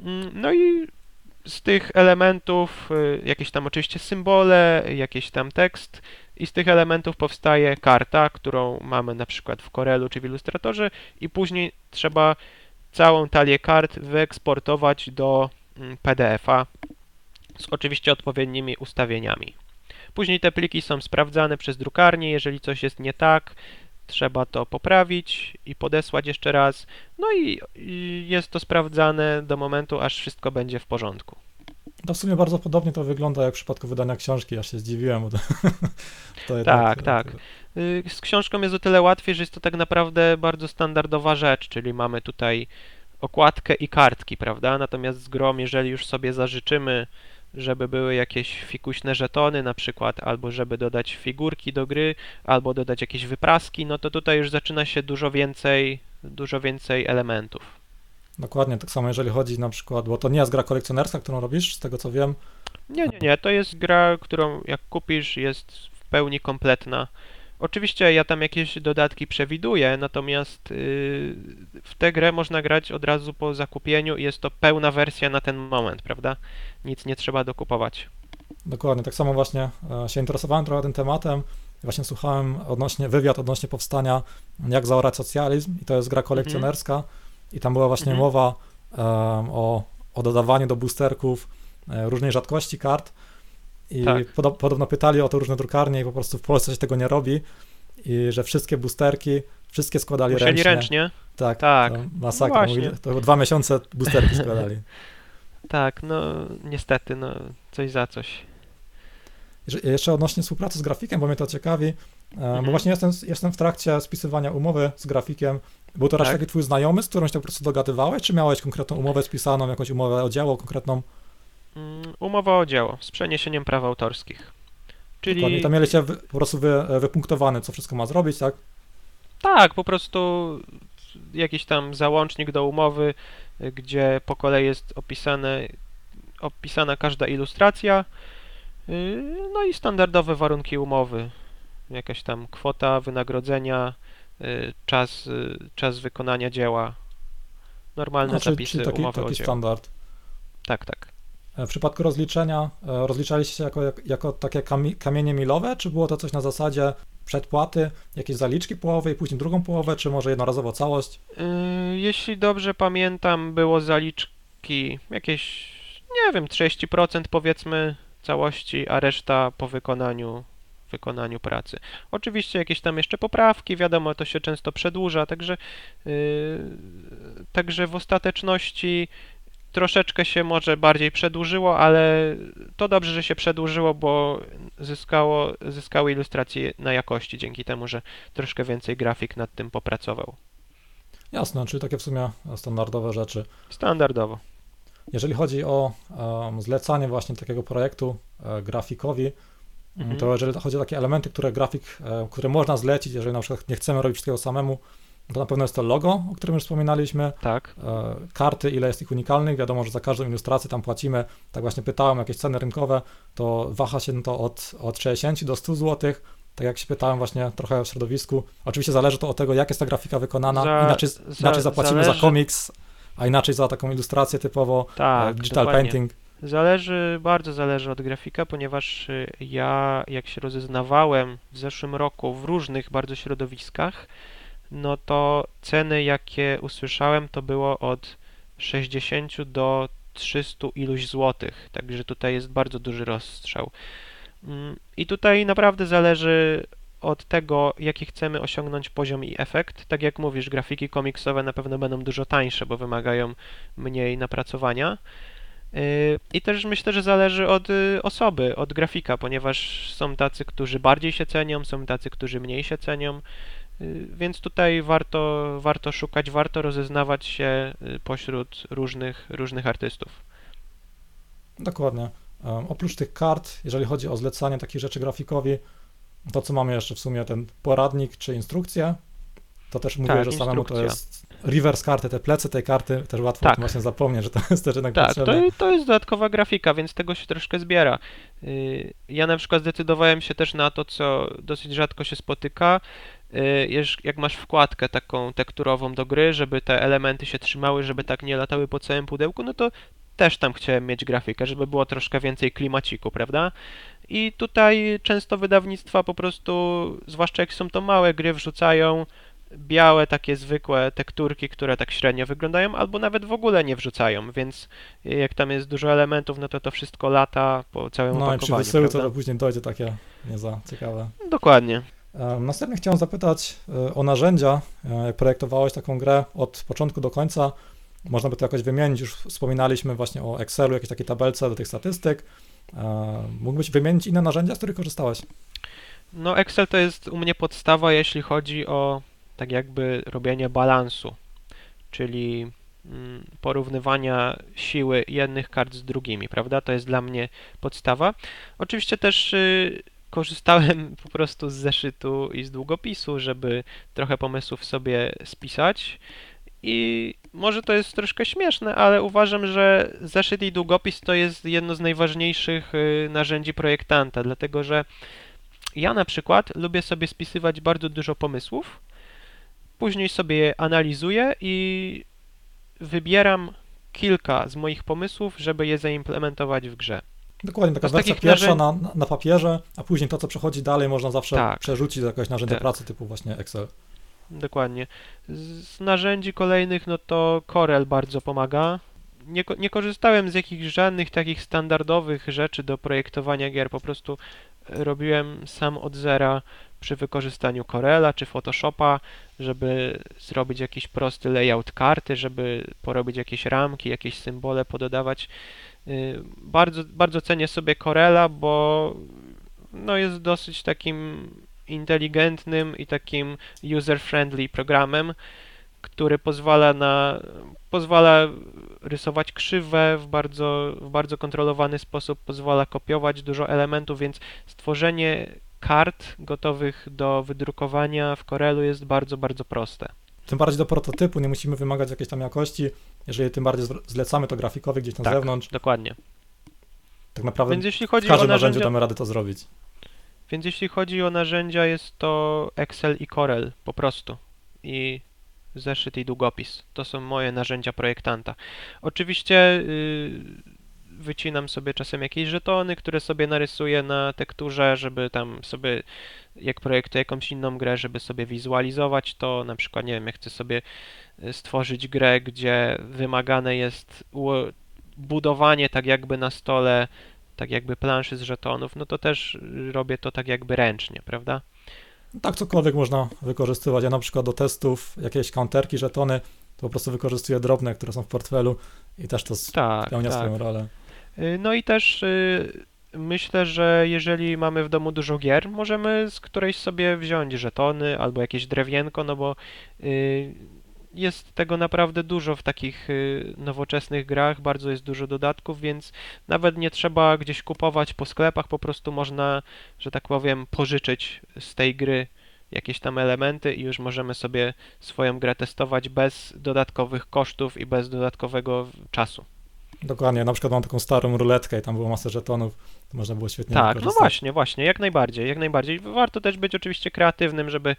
Mm, No i z tych elementów jakieś tam oczywiście symbole, jakiś tam tekst i z tych elementów powstaje karta, którą mamy na przykład w Corelu czy w Illustratorze i później trzeba całą talię kart wyeksportować do mm, PDF-a z oczywiście odpowiednimi ustawieniami. Później te pliki są sprawdzane przez drukarnię, jeżeli coś jest nie tak, trzeba to poprawić i podesłać jeszcze raz. No i i jest to sprawdzane do momentu, aż wszystko będzie w porządku. To w sumie bardzo podobnie to wygląda jak w przypadku wydania książki, aż się zdziwiłem. To, to Tak, tak. Y, Z książką jest o tyle łatwiej, że jest to tak naprawdę bardzo standardowa rzecz, czyli mamy tutaj okładkę i kartki, prawda? Natomiast z grom, jeżeli już sobie zażyczymy, żeby były jakieś fikuśne żetony na przykład, albo żeby dodać figurki do gry, albo dodać jakieś wypraski, no to tutaj już zaczyna się dużo więcej, dużo więcej elementów. Dokładnie, tak samo jeżeli chodzi na przykład, bo to nie jest gra kolekcjonerska, którą robisz, z tego co wiem. Nie, nie, nie, to jest gra, którą jak kupisz jest w pełni kompletna. Oczywiście ja tam jakieś dodatki przewiduję, natomiast yy, w tę grę można grać od razu po zakupieniu i jest to pełna wersja na ten moment, prawda? Nic nie trzeba dokupować. Dokładnie, tak samo właśnie e, się interesowałem trochę tym tematem. właśnie słuchałem odnośnie, wywiad odnośnie powstania Jak zaorać socjalizm i to jest gra kolekcjonerska i tam była właśnie Mhm. mowa em, o, o dodawaniu do boosterków e, różnej rzadkości kart i Tak. podo, podobno pytali o to różne drukarnie i po prostu w Polsce się tego nie robi i że wszystkie boosterki, wszystkie składali Musieli ręcznie. ręcznie. Tak, Tak. to No masakra. właśnie. Mówili, to dwa miesiące boosterki składali. Tak, no niestety, no coś za coś. Jeszcze odnośnie współpracy z grafikiem, bo mnie to ciekawi, e, bo Mhm. właśnie jestem, jestem w trakcie spisywania umowy z grafikiem. Był to raczej Tak. taki twój znajomy, z którym się po prostu dogadywałeś, czy miałeś konkretną umowę spisaną, jakąś umowę o dzieło konkretną? Mm, Umowa o dzieło z przeniesieniem praw autorskich. Dokładnie. Czyli Tam mieliście wy, po prostu wy, wypunktowane, co wszystko ma zrobić, tak? tak, po prostu jakiś tam załącznik do umowy, y, gdzie po kolei jest opisane, opisana każda ilustracja, y, no i standardowe warunki umowy. Jakaś tam kwota wynagrodzenia, czas, y, czas wykonania dzieła. Normalne No, czyli, zapisy czyli taki, umowy taki standard. Tak, tak. E, W przypadku rozliczenia, e, rozliczaliście się jako, jak- jako takie kami, kamienie milowe, czy było to coś na zasadzie przedpłaty, jakieś zaliczki połowy i później drugą połowę, czy może jednorazowo całość? Yy, Jeśli dobrze pamiętam, było zaliczki jakieś, nie wiem, 30% powiedzmy całości, a reszta po wykonaniu, wykonaniu pracy. Oczywiście jakieś tam jeszcze poprawki, wiadomo, to się często przedłuża, także, yy, także w ostateczności troszeczkę się może bardziej przedłużyło, ale to dobrze, że się przedłużyło, bo zyskało, zyskały ilustracje na jakości dzięki temu, że troszkę więcej grafik nad tym popracował. Jasne, czyli takie w sumie standardowe rzeczy. Standardowo. Jeżeli chodzi o em, zlecanie właśnie takiego projektu e, grafikowi, Mhm. to jeżeli chodzi o takie elementy, które grafik, e, które można zlecić, jeżeli na przykład nie chcemy robić wszystkiego samemu, to na pewno jest to logo, o którym już wspominaliśmy, Tak. e, karty, ile jest ich unikalnych, wiadomo, że za każdą ilustrację tam płacimy, tak właśnie pytałem, jakieś ceny rynkowe, to waha się to od, od 60 do 100 zł, tak jak się pytałem właśnie trochę w środowisku, oczywiście zależy to od tego, jak jest ta grafika wykonana, Za- inaczej, za- inaczej zapłacimy zależy- za komiks, a inaczej za taką ilustrację typowo, e, Tak, digital dokładnie. painting, Zależy, bardzo zależy od grafika, ponieważ y, ja, jak się rozeznawałem w zeszłym roku w różnych bardzo środowiskach, no to ceny, jakie usłyszałem, to było od 60 do 300 iluś złotych, także tutaj jest bardzo duży rozstrzał. Mm, I tutaj naprawdę zależy od tego, jaki chcemy osiągnąć poziom i efekt. Tak jak mówisz, grafiki komiksowe na pewno będą dużo tańsze, bo wymagają mniej napracowania. I też myślę, że zależy od y, osoby, od grafika, ponieważ są tacy, którzy bardziej się cenią, są tacy, którzy mniej się cenią, yy, więc tutaj warto, warto szukać, warto rozeznawać się y, pośród różnych, różnych artystów. Dokładnie. Um, oprócz tych kart, jeżeli chodzi o zlecanie takich rzeczy grafikowi, to co mamy jeszcze w sumie ten poradnik czy instrukcję, to też mówię, Tak, że samemu to jest reverse karty, te plecy tej karty, też łatwo Tak. właśnie zapomnieć, że to jest też jednak Tak, to, potrzebne. to jest dodatkowa grafika, więc tego się troszkę zbiera. Yy, Ja na przykład zdecydowałem się też na to, co dosyć rzadko się spotyka. Jeż- Jak masz wkładkę taką tekturową do gry, żeby te elementy się trzymały, żeby tak nie latały po całym pudełku, no to też tam chciałem mieć grafikę, żeby było troszkę więcej klimaciku, prawda? I tutaj często wydawnictwa po prostu, zwłaszcza jak są to małe gry, wrzucają białe, takie zwykłe tekturki, które tak średnio wyglądają, albo nawet w ogóle nie wrzucają, więc jak tam jest dużo elementów, no to to wszystko lata po całym No i przy opakowaniu, wysyłce prawda? to później dojdzie takie nie za ciekawe. Dokładnie. Um, Następnie chciałem zapytać e, o narzędzia. E, Jak projektowałeś taką grę od początku do końca, można by to jakoś wymienić. Już wspominaliśmy właśnie o Excelu, jakieś takie tabelce do tych statystyk. E, Mógłbyś wymienić inne narzędzia, z których korzystałeś? No Excel to jest u mnie podstawa, jeśli chodzi o tak jakby robienie balansu, czyli mm, porównywania siły jednych kart z drugimi, prawda? To jest dla mnie podstawa. Oczywiście też y, korzystałem po prostu z zeszytu i z długopisu, żeby trochę pomysłów sobie spisać. I może to jest troszkę śmieszne, ale uważam, że zeszyt i długopis to jest jedno z najważniejszych y, narzędzi projektanta, dlatego że ja na przykład lubię sobie spisywać bardzo dużo pomysłów, później sobie je analizuję i wybieram kilka z moich pomysłów, żeby je zaimplementować w grze. Dokładnie, taka wersja pierwsza na, na papierze, a później to, co przechodzi dalej, można zawsze tak. przerzucić do jakiegoś narzędzia tak. pracy typu właśnie Excel. Dokładnie. Z narzędzi kolejnych, no to Corel bardzo pomaga. Nie, nie korzystałem z jakichś żadnych takich standardowych rzeczy do projektowania gier, po prostu robiłem sam od zera przy wykorzystaniu Corela czy Photoshopa, żeby zrobić jakiś prosty layout karty, żeby porobić jakieś ramki, jakieś symbole pododawać. Y, bardzo, bardzo cenię sobie Corela, bo no jest dosyć takim inteligentnym i takim user-friendly programem, który pozwala na pozwala rysować krzywe w bardzo, w bardzo kontrolowany sposób, pozwala kopiować dużo elementów, więc stworzenie kart gotowych do wydrukowania w Corelu jest bardzo, bardzo proste. Tym bardziej do prototypu, nie musimy wymagać jakiejś tam jakości, jeżeli tym bardziej zlecamy to grafikowi gdzieś tam tak, zewnątrz. dokładnie. Tak naprawdę Więc jeśli chodzi w każdym o narzędziu narzędzia... damy radę to zrobić. Więc jeśli chodzi o narzędzia, jest to Excel i Corel po prostu. I zeszyt i długopis. To są moje narzędzia projektanta. Oczywiście yy, wycinam sobie czasem jakieś żetony, które sobie narysuję na tekturze, żeby tam sobie, jak projektuję jakąś inną grę, żeby sobie wizualizować to. Na przykład, nie wiem, jak chcę sobie y, stworzyć grę, gdzie wymagane jest budowanie tak jakby na stole, tak jakby planszy z żetonów, no to też robię to tak jakby ręcznie, prawda? Tak, cokolwiek można wykorzystywać. Ja na przykład do testów jakieś counterki, żetony, to po prostu wykorzystuję drobne, które są w portfelu i też to tak, spełnia tak. swoją rolę. Y, no i też y, myślę, że jeżeli mamy w domu dużo gier, możemy z którejś sobie wziąć żetony albo jakieś drewienko, no bo y, jest tego naprawdę dużo w takich nowoczesnych grach, bardzo jest dużo dodatków, więc nawet nie trzeba gdzieś kupować po sklepach, po prostu można, że tak powiem, pożyczyć z tej gry jakieś tam elementy i już możemy sobie swoją grę testować bez dodatkowych kosztów i bez dodatkowego czasu. Dokładnie, na przykład mam taką starą ruletkę i tam było masę żetonów, to można było świetnie Tak, no właśnie, właśnie, jak najbardziej, jak najbardziej. Warto też być oczywiście kreatywnym, żeby y,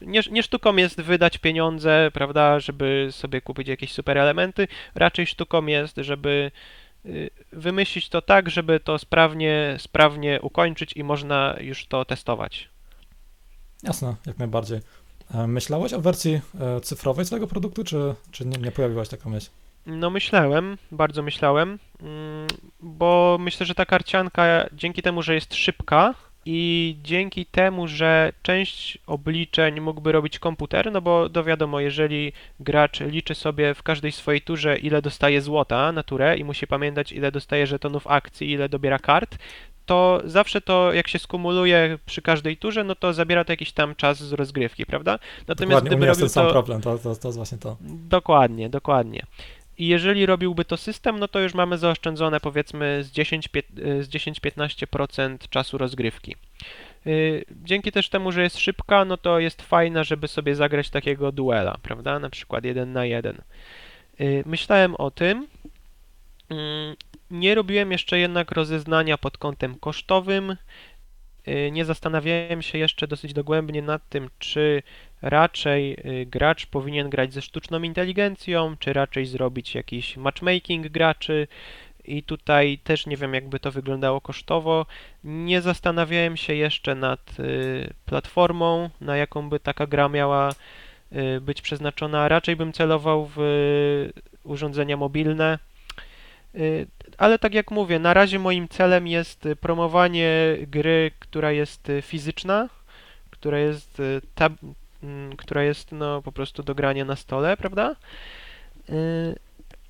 nie, nie sztuką jest wydać pieniądze, prawda, żeby sobie kupić jakieś super elementy, raczej sztuką jest, żeby y, wymyślić to tak, żeby to sprawnie, sprawnie ukończyć i można już to testować. Jasne, jak najbardziej. E, myślałeś o wersji e, cyfrowej swojego produktu, czy, czy nie, nie pojawiła się taka myśl? No myślałem, bardzo myślałem, mm, bo myślę, że ta karcianka dzięki temu, że jest szybka i dzięki temu, że część obliczeń mógłby robić komputer, no bo do wiadomo, jeżeli gracz liczy sobie w każdej swojej turze, ile dostaje złota na turę i musi pamiętać, ile dostaje żetonów akcji, ile dobiera kart, to zawsze to, jak się skumuluje przy każdej turze, no to zabiera to jakiś tam czas z rozgrywki, prawda? Natomiast dokładnie, gdyby robił ten sam to... problem, to, to, to jest właśnie to. Dokładnie, dokładnie. I jeżeli robiłby to system, no to już mamy zaoszczędzone powiedzmy z 10-15% czasu rozgrywki. Y, dzięki też temu, że jest szybka, no to jest fajna, żeby sobie zagrać takiego duela, prawda? Na przykład jeden na jeden. Y, myślałem o tym. Mm, nie robiłem jeszcze jednak rozeznania pod kątem kosztowym. Y, nie zastanawiałem się jeszcze dosyć dogłębnie nad tym, czy raczej y, gracz powinien grać ze sztuczną inteligencją, czy raczej zrobić jakiś matchmaking graczy. I tutaj też nie wiem, jakby to wyglądało kosztowo. Nie zastanawiałem się jeszcze nad y, platformą, na jaką by taka gra miała być przeznaczona. Raczej bym celował w urządzenia mobilne ale tak jak mówię, na razie moim celem jest y, promowanie gry, która jest y, fizyczna, która jest y, tab, która jest no po prostu do grania na stole, prawda?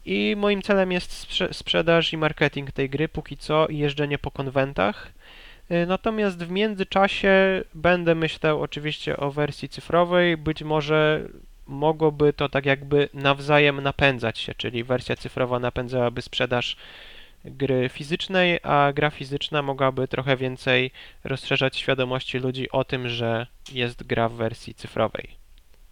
I moim celem jest sprze sprzedaż i marketing tej gry póki co i jeżdżenie po konwentach. Natomiast w międzyczasie będę myślał oczywiście o wersji cyfrowej, być może mogłoby to tak jakby nawzajem napędzać się, czyli wersja cyfrowa napędzałaby sprzedaż gry fizycznej, a gra fizyczna mogłaby trochę więcej rozszerzać świadomości ludzi o tym, że jest gra w wersji cyfrowej.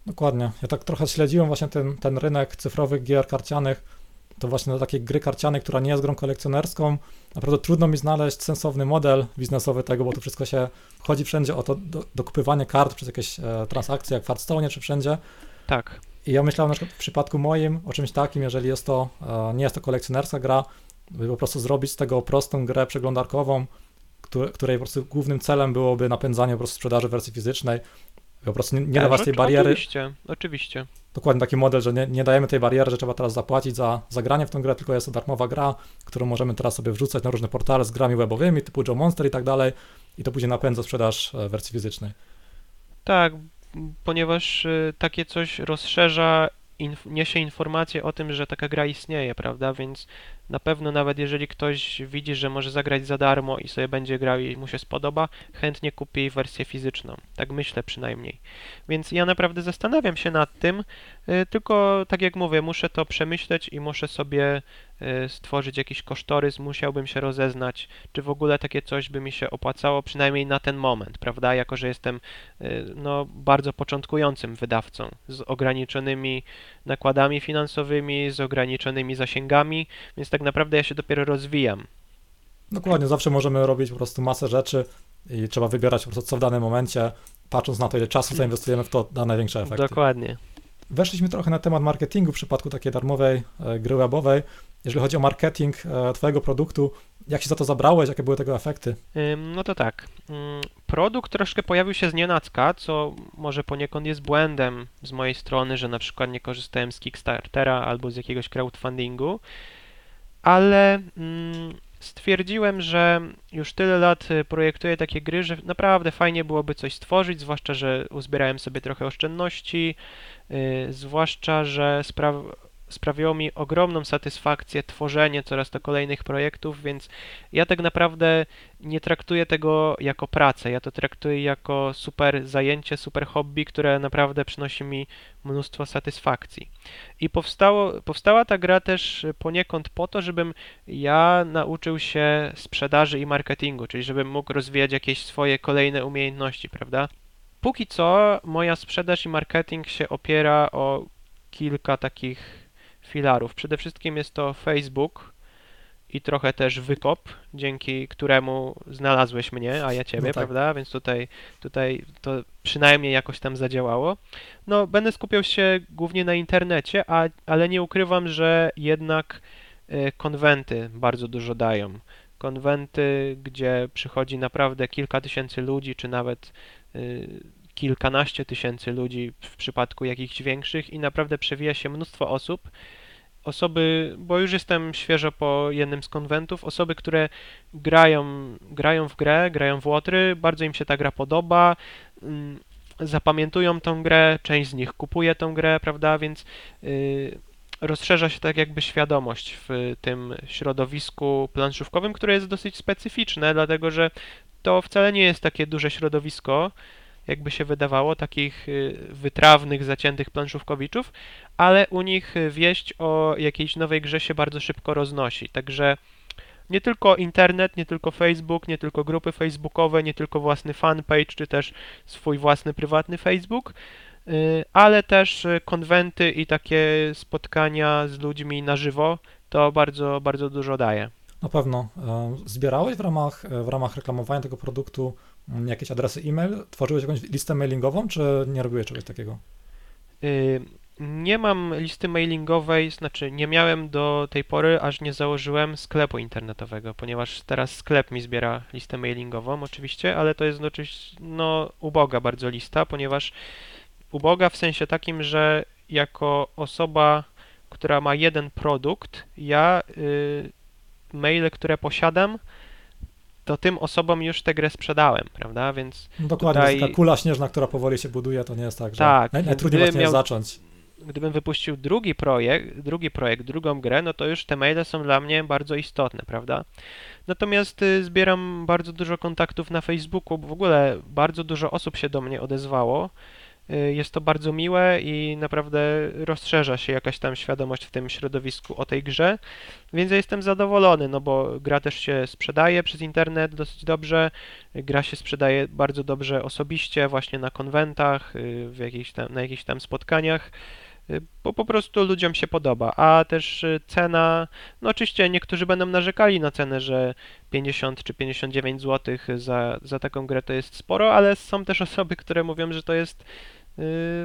Dokładnie. Ja tak trochę śledziłem właśnie ten, ten rynek cyfrowych gier karcianych. To właśnie na takiej gry karcianej, która nie jest grą kolekcjonerską. Naprawdę trudno mi znaleźć sensowny model biznesowy tego, bo to wszystko się chodzi wszędzie o to do, dokupywanie kart przez jakieś e, transakcje, jak w Hearthstone czy wszędzie. Tak. I ja myślałem na przykład w przypadku moim o czymś takim, jeżeli jest to, e, nie jest to kolekcjonerska gra, by po prostu zrobić z tego prostą grę przeglądarkową, której po prostu głównym celem byłoby napędzanie po prostu sprzedaży wersji fizycznej, po prostu nie, nie dawać tej bariery. Oczywiście, oczywiście. Dokładnie taki model, że nie, nie dajemy tej bariery, że trzeba teraz zapłacić za, za granie w tę grę, tylko jest to darmowa gra, którą możemy teraz sobie wrzucać na różne portale z grami webowymi, typu Joe Monster i tak dalej, i to później napędza sprzedaż e, wersji fizycznej. Tak, ponieważ y, takie coś rozszerza, inf niesie informację o tym, że taka gra istnieje, prawda? Więc na pewno nawet jeżeli ktoś widzi, że może zagrać za darmo i sobie będzie grał i mu się spodoba, chętnie kupi wersję fizyczną. Tak myślę przynajmniej. Więc ja naprawdę zastanawiam się nad tym, y, tylko tak jak mówię, muszę to przemyśleć i muszę sobie y, stworzyć jakiś kosztorys, musiałbym się rozeznać, czy w ogóle takie coś by mi się opłacało, przynajmniej na ten moment, prawda? Jako, że jestem y, no, bardzo początkującym wydawcą z ograniczonymi nakładami finansowymi, z ograniczonymi zasięgami, więc tak naprawdę ja się dopiero rozwijam. Dokładnie, zawsze możemy robić po prostu masę rzeczy i trzeba wybierać po prostu co w danym momencie, patrząc na to, ile czasu zainwestujemy w to, da największe efekty. Dokładnie. Weszliśmy trochę na temat marketingu w przypadku takiej darmowej e, gry webowej. Jeżeli chodzi o marketing e, Twojego produktu, jak się za to zabrałeś, jakie były tego efekty? No to tak. Mm, produkt troszkę pojawił się z nienacka, co może poniekąd jest błędem z mojej strony, że na przykład nie korzystałem z Kickstartera albo z jakiegoś crowdfundingu, ale mm, stwierdziłem, że już tyle lat y, projektuję takie gry, że naprawdę fajnie byłoby coś stworzyć, zwłaszcza, że uzbierałem sobie trochę oszczędności, yy, zwłaszcza, że spraw sprawiło mi ogromną satysfakcję tworzenie coraz to kolejnych projektów, więc ja tak naprawdę nie traktuję tego jako pracę, ja to traktuję jako super zajęcie, super hobby, które naprawdę przynosi mi mnóstwo satysfakcji. I powstało, powstała ta gra też poniekąd po to, żebym ja nauczył się sprzedaży i marketingu, czyli żebym mógł rozwijać jakieś swoje kolejne umiejętności, prawda? Póki co moja sprzedaż i marketing się opiera o kilka takich filarów. Przede wszystkim jest to Facebook i trochę też wykop, dzięki któremu znalazłeś mnie, a ja ciebie, no tak. prawda? Więc tutaj, tutaj to przynajmniej jakoś tam zadziałało. No, będę skupiał się głównie na internecie, a, ale nie ukrywam, że jednak y, konwenty bardzo dużo dają. Konwenty, gdzie przychodzi naprawdę kilka tysięcy ludzi, czy nawet y, kilkanaście tysięcy ludzi w przypadku jakichś większych i naprawdę przewija się mnóstwo osób osoby, bo już jestem świeżo po jednym z konwentów, osoby, które grają, grają w grę, grają w łotry, bardzo im się ta gra podoba, mm, zapamiętują tą grę, część z nich kupuje tą grę, prawda, więc yy, rozszerza się tak jakby świadomość w tym środowisku planszówkowym, które jest dosyć specyficzne, dlatego że to wcale nie jest takie duże środowisko, jakby się wydawało, takich y, wytrawnych, zaciętych planszówkowiczów, ale u nich wieść o jakiejś nowej grze się bardzo szybko roznosi. Także nie tylko internet, nie tylko Facebook, nie tylko grupy facebookowe, nie tylko własny fanpage, czy też swój własny prywatny Facebook, y, ale też konwenty i takie spotkania z ludźmi na żywo, to bardzo, bardzo dużo daje. Na pewno. E, zbierałeś w ramach, w ramach reklamowania tego produktu jakieś adresy e-mail? Tworzyłeś jakąś listę mailingową, czy nie robiłeś czegoś takiego? Y, nie mam listy mailingowej, znaczy nie miałem do tej pory, aż nie założyłem sklepu internetowego, ponieważ teraz sklep mi zbiera listę mailingową oczywiście, ale to jest oczywiście no, uboga bardzo lista, ponieważ uboga w sensie takim, że jako osoba, która ma jeden produkt, ja y, maile, które posiadam, to tym osobom już tę grę sprzedałem, prawda? Więc no dokładnie, tutaj... taka kula śnieżna, która powoli się buduje, to nie jest tak, że tak, naj, najtrudniej właśnie miał... zacząć. Gdybym wypuścił drugi projekt, drugi projekt, drugą grę, no to już te maile są dla mnie bardzo istotne, prawda? Natomiast y, zbieram bardzo dużo kontaktów na Facebooku, bo w ogóle bardzo dużo osób się do mnie odezwało jest to bardzo miłe i naprawdę rozszerza się jakaś tam świadomość w tym środowisku o tej grze, więc ja jestem zadowolony, no bo gra też się sprzedaje przez internet dosyć dobrze, gra się sprzedaje bardzo dobrze osobiście, właśnie na konwentach, y, w tam, na jakichś tam spotkaniach y, bo po prostu ludziom się podoba, a też cena, no oczywiście niektórzy będą narzekali na cenę, że 50 czy 59 zł za, za taką grę to jest sporo, ale są też osoby, które mówią, że to jest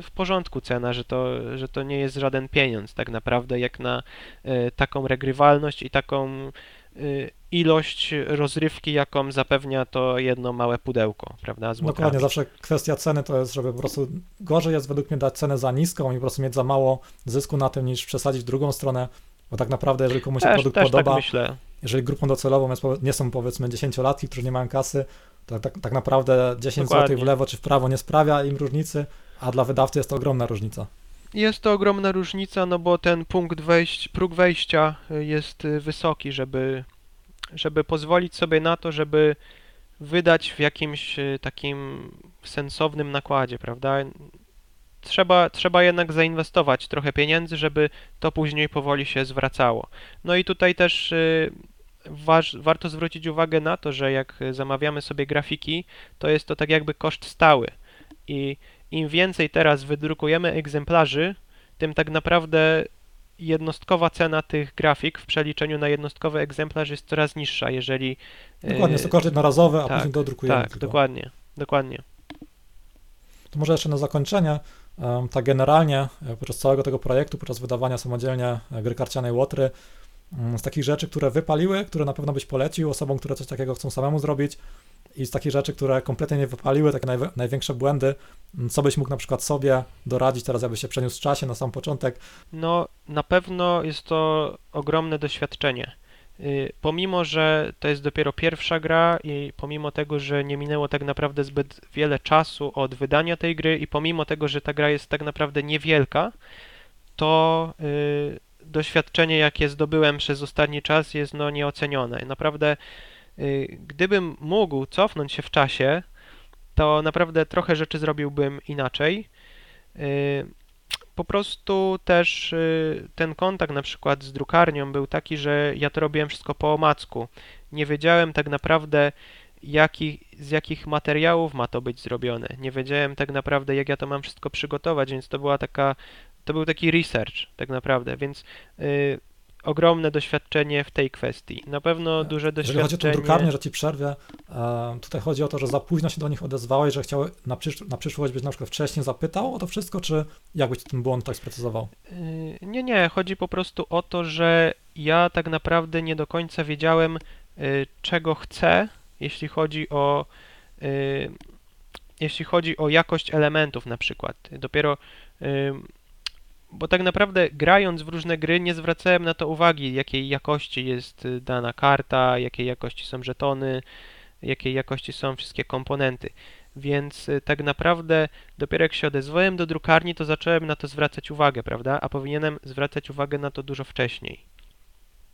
w porządku cena, że to, że to nie jest żaden pieniądz tak naprawdę, jak na taką regrywalność i taką ilość rozrywki, jaką zapewnia to jedno małe pudełko, prawda? Dokładnie, zawsze kwestia ceny to jest, żeby po prostu gorzej jest według mnie dać cenę za niską i po prostu mieć za mało zysku na tym, niż przesadzić w drugą stronę, bo tak naprawdę, jeżeli komuś się produkt też podoba, tak jeżeli grupą docelową jest, nie są powiedzmy dziesięciolatki, którzy nie mają kasy, to tak, tak naprawdę 10 zł w lewo czy w prawo nie sprawia im różnicy, a dla wydawcy jest to ogromna różnica. Jest to ogromna różnica, no bo ten punkt wejść, próg wejścia jest wysoki, żeby żeby pozwolić sobie na to, żeby wydać w jakimś e, takim sensownym nakładzie, prawda? Trzeba, trzeba jednak zainwestować trochę pieniędzy, żeby to później powoli się zwracało. No i tutaj też waż, warto zwrócić uwagę na to, że jak zamawiamy sobie grafiki, to jest to tak jakby koszt stały. I im więcej teraz wydrukujemy egzemplarzy, tym tak naprawdę jednostkowa cena tych grafik w przeliczeniu na jednostkowy egzemplarz jest coraz niższa, jeżeli... Dokładnie, jest to koszt jednorazowy, a tak, później dodrukujemy Tak, tylko. dokładnie, dokładnie. To może jeszcze na zakończenie, tak generalnie e, podczas całego tego projektu, podczas wydawania samodzielnie e, gry karcianej Łotry, mm, z takich rzeczy, które wypaliły, które na pewno byś polecił osobom, które coś takiego chcą samemu zrobić, i z takich rzeczy, które kompletnie nie wypaliły, takie naj, największe błędy, mm, co byś mógł na przykład sobie doradzić teraz, aby się przeniósł w czasie na sam początek? No, na pewno jest to ogromne doświadczenie. Y, pomimo, że to jest dopiero pierwsza gra i pomimo tego, że nie minęło tak naprawdę zbyt wiele czasu od wydania tej gry i pomimo tego, że ta gra jest tak naprawdę niewielka, to y, doświadczenie, jakie zdobyłem przez ostatni czas jest no nieocenione. Naprawdę gdybym mógł cofnąć się w czasie, to naprawdę trochę rzeczy zrobiłbym inaczej. Y, po prostu też y, ten kontakt na przykład z drukarnią był taki, że ja to robiłem wszystko po omacku. Nie wiedziałem tak naprawdę, jaki, z jakich materiałów ma to być zrobione. Nie wiedziałem tak naprawdę, jak ja to mam wszystko przygotować, więc to była taka, to był taki research tak naprawdę, więc ogromne doświadczenie w tej kwestii. Na pewno duże doświadczenie. Jeżeli chodzi o tę drukarnię, że ci przerwę, e, tutaj chodzi o to, że za późno się do nich odezwałeś, że chciały na, przysz na przyszłość być na przykład wcześniej zapytał o to wszystko, czy jakbyś ten błąd tak sprecyzował? Y, nie, nie, chodzi po prostu o to, że ja tak naprawdę nie do końca wiedziałem, y, czego chcę, jeśli chodzi o jeśli chodzi o jakość elementów na przykład. Dopiero bo tak naprawdę grając w różne gry nie zwracałem na to uwagi, jakiej jakości jest y, dana karta, jakiej jakości są żetony, jakiej jakości są wszystkie komponenty. Więc y, tak naprawdę dopiero jak się odezwałem do drukarni, to zacząłem na to zwracać uwagę, prawda? A powinienem zwracać uwagę na to dużo wcześniej.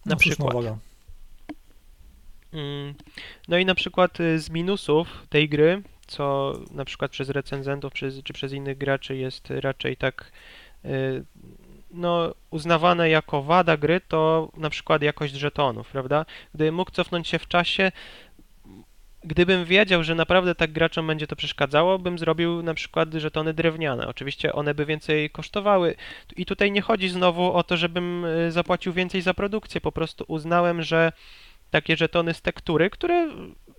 Na no, przykład. Mm, no i na przykład y, z minusów tej gry, co na przykład przez recenzentów czy przez innych graczy jest raczej tak no, uznawane jako wada gry to na przykład jakość żetonów, prawda? Gdybym mógł cofnąć się w czasie, gdybym wiedział, że naprawdę tak graczom będzie to przeszkadzało, bym zrobił na przykład żetony drewniane. Oczywiście one by więcej kosztowały. I tutaj nie chodzi znowu o to, żebym y, zapłacił więcej za produkcję. Po prostu uznałem, że takie żetony z tektury, które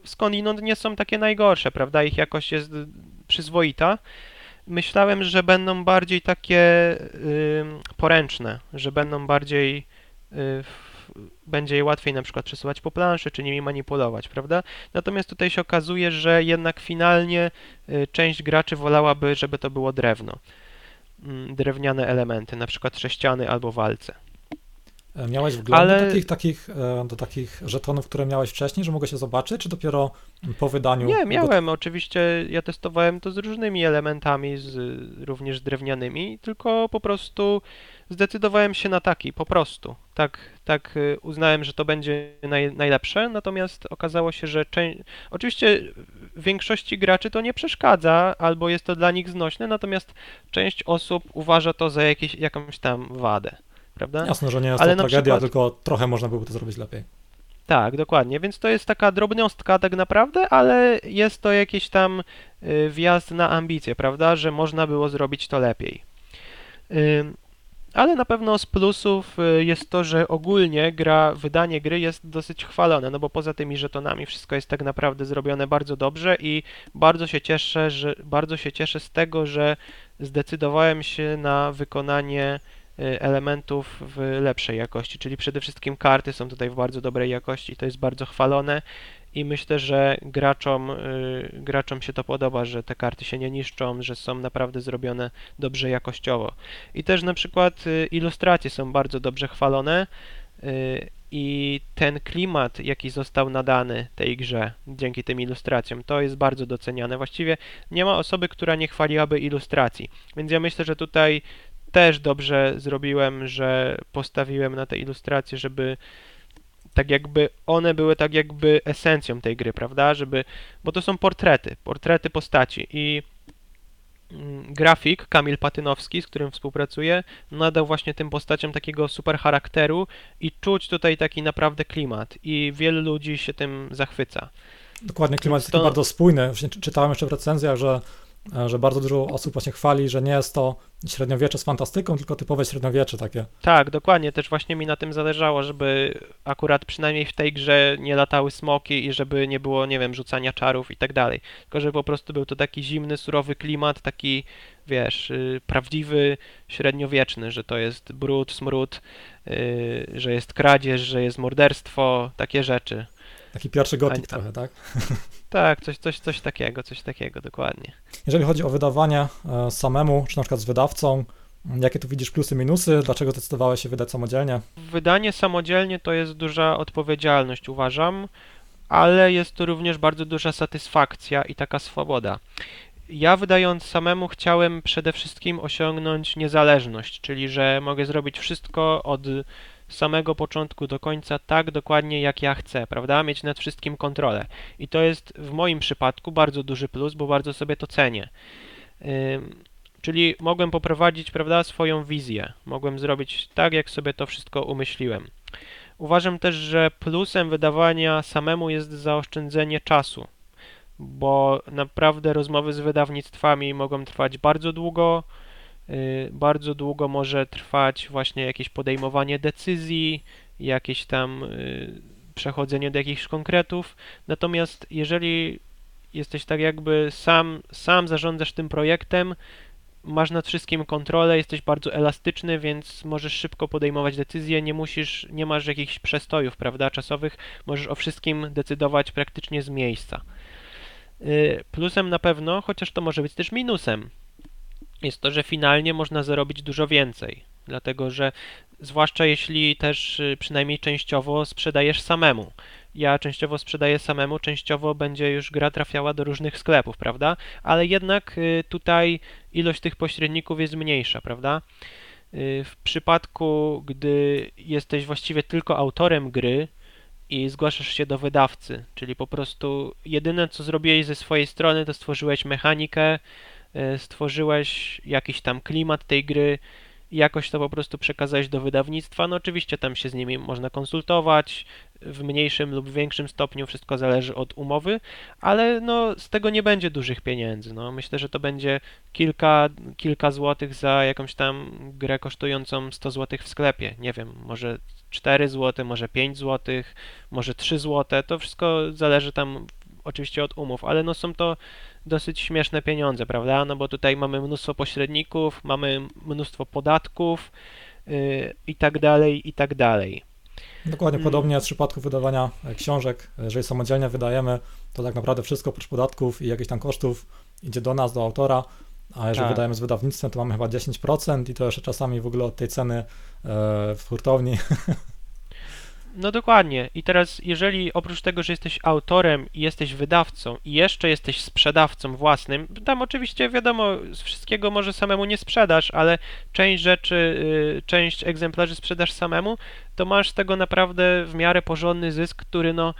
skądinąd nie są takie najgorsze, prawda? Ich jakość jest przyzwoita myślałem, że będą bardziej takie poręczne, że będą bardziej y, będzie je łatwiej na przykład przesuwać po planszy, czy nimi manipulować, prawda? Natomiast tutaj się okazuje, że jednak finalnie y, część graczy wolałaby, żeby to było drewno. Mm, drewniane elementy, na przykład sześciany albo walce. E, miałeś wgląd Ale... do, takich, takich, e, do takich żetonów, które miałeś wcześniej, że mogłeś się zobaczyć, czy dopiero po wydaniu? Nie, miałem. Do... Oczywiście ja testowałem to z różnymi elementami, z, również drewnianymi, tylko po prostu zdecydowałem się na taki, po prostu. Tak, tak e, uznałem, że to będzie naj, najlepsze, natomiast okazało się, że część... Oczywiście większości graczy to nie przeszkadza, albo jest to dla nich znośne, natomiast część osób uważa to za jakieś, jakąś tam wadę prawda? Jasne, że nie jest Ale to tragedia, przykład... tylko trochę można byłoby to zrobić lepiej. Tak, dokładnie, więc to jest taka drobnostka tak naprawdę, ale jest to jakiś tam y, wjazd na ambicje, prawda, że można było zrobić to lepiej. Ale na pewno z plusów y, jest to, że ogólnie gra, wydanie gry jest dosyć chwalone, no bo poza tymi żetonami wszystko jest tak naprawdę zrobione bardzo dobrze i bardzo się cieszę, że bardzo się cieszę z tego, że zdecydowałem się na wykonanie elementów w lepszej jakości, czyli przede wszystkim karty są tutaj w bardzo dobrej jakości, to jest bardzo chwalone i myślę, że graczom, y, graczom się to podoba, że te karty się nie niszczą, że są naprawdę zrobione dobrze jakościowo. I też na przykład y, ilustracje są bardzo dobrze chwalone y, i ten klimat, jaki został nadany tej grze dzięki tym ilustracjom, to jest bardzo doceniane. Właściwie nie ma osoby, która nie chwaliłaby ilustracji, więc ja myślę, że tutaj też dobrze zrobiłem, że postawiłem na te ilustracje, żeby tak jakby one były tak jakby esencją tej gry, prawda? Żeby, bo to są portrety, portrety postaci i mm, grafik Kamil Patynowski, z którym współpracuję, nadał właśnie tym postaciom takiego super charakteru i czuć tutaj taki naprawdę klimat i wielu ludzi się tym zachwyca. Dokładnie, klimat jest to... taki bardzo spójny. Właśnie czytałem jeszcze w recenzjach, że że bardzo dużo osób właśnie chwali, że nie jest to średniowiecze z fantastyką, tylko typowe średniowiecze takie. Tak, dokładnie, też właśnie mi na tym zależało, żeby akurat przynajmniej w tej grze nie latały smoki i żeby nie było, nie wiem, rzucania czarów i tak dalej. Tylko, żeby po prostu był to taki zimny, surowy klimat, taki, wiesz, yy, prawdziwy, średniowieczny, że to jest brud, smród, yy, że jest kradzież, że jest morderstwo, takie rzeczy. Taki pierwszy gotik trochę, tak? Tak, coś, coś, coś takiego, coś takiego, dokładnie. Jeżeli chodzi o wydawanie samemu, czy na przykład z wydawcą, jakie tu widzisz plusy, minusy? Dlaczego zdecydowałeś się wydać samodzielnie? Wydanie samodzielnie to jest duża odpowiedzialność, uważam, ale jest to również bardzo duża satysfakcja i taka swoboda. Ja wydając samemu chciałem przede wszystkim osiągnąć niezależność, czyli że mogę zrobić wszystko od samego początku do końca tak dokładnie jak ja chcę, prawda? Mieć nad wszystkim kontrolę. I to jest w moim przypadku bardzo duży plus, bo bardzo sobie to cenię. Czyli mogłem poprowadzić, prawda, swoją wizję. Mogłem zrobić tak, jak sobie to wszystko umyśliłem. Uważam też, że plusem wydawania samemu jest zaoszczędzenie czasu, bo naprawdę rozmowy z wydawnictwami mogą trwać bardzo długo, bardzo długo może trwać właśnie jakieś podejmowanie decyzji, jakieś tam y, przechodzenie do jakichś konkretów. Natomiast jeżeli jesteś tak jakby sam, sam zarządzasz tym projektem, masz nad wszystkim kontrolę, jesteś bardzo elastyczny, więc możesz szybko podejmować decyzje, nie musisz, nie masz jakichś przestojów, prawda, czasowych, możesz o wszystkim decydować praktycznie z miejsca. Y, plusem na pewno, chociaż to może być też minusem, jest to, że finalnie można zarobić dużo więcej. Dlatego, że zwłaszcza jeśli też y, przynajmniej częściowo sprzedajesz samemu. Ja częściowo sprzedaję samemu, częściowo będzie już gra trafiała do różnych sklepów, prawda? Ale jednak y, tutaj ilość tych pośredników jest mniejsza, prawda? Y, w przypadku, gdy jesteś właściwie tylko autorem gry i zgłaszasz się do wydawcy, czyli po prostu jedyne co zrobiłeś ze swojej strony, to stworzyłeś mechanikę, stworzyłeś jakiś tam klimat tej gry i jakoś to po prostu przekazałeś do wydawnictwa. No oczywiście tam się z nimi można konsultować w mniejszym lub większym stopniu, wszystko zależy od umowy, ale no z tego nie będzie dużych pieniędzy. No myślę, że to będzie kilka, kilka złotych za jakąś tam grę kosztującą 100 złotych w sklepie. Nie wiem, może 4 zł, może 5 złotych, może 3 złote. To wszystko zależy tam oczywiście od umów, ale no są to dosyć śmieszne pieniądze, prawda? No bo tutaj mamy mnóstwo pośredników, mamy mnóstwo podatków yy, i tak dalej, i tak dalej. Dokładnie mm. podobnie w przypadku wydawania e, książek. Jeżeli samodzielnie wydajemy, to tak naprawdę wszystko oprócz podatków i jakichś tam kosztów idzie do nas, do autora, a jeżeli tak. wydajemy z wydawnictwem, to mamy chyba 10% i to jeszcze czasami w ogóle od tej ceny e, w hurtowni No dokładnie. I teraz, jeżeli oprócz tego, że jesteś autorem i jesteś wydawcą i jeszcze jesteś sprzedawcą własnym, tam oczywiście wiadomo, z wszystkiego może samemu nie sprzedasz, ale część rzeczy, y, część egzemplarzy sprzedasz samemu, to masz z tego naprawdę w miarę porządny zysk, który no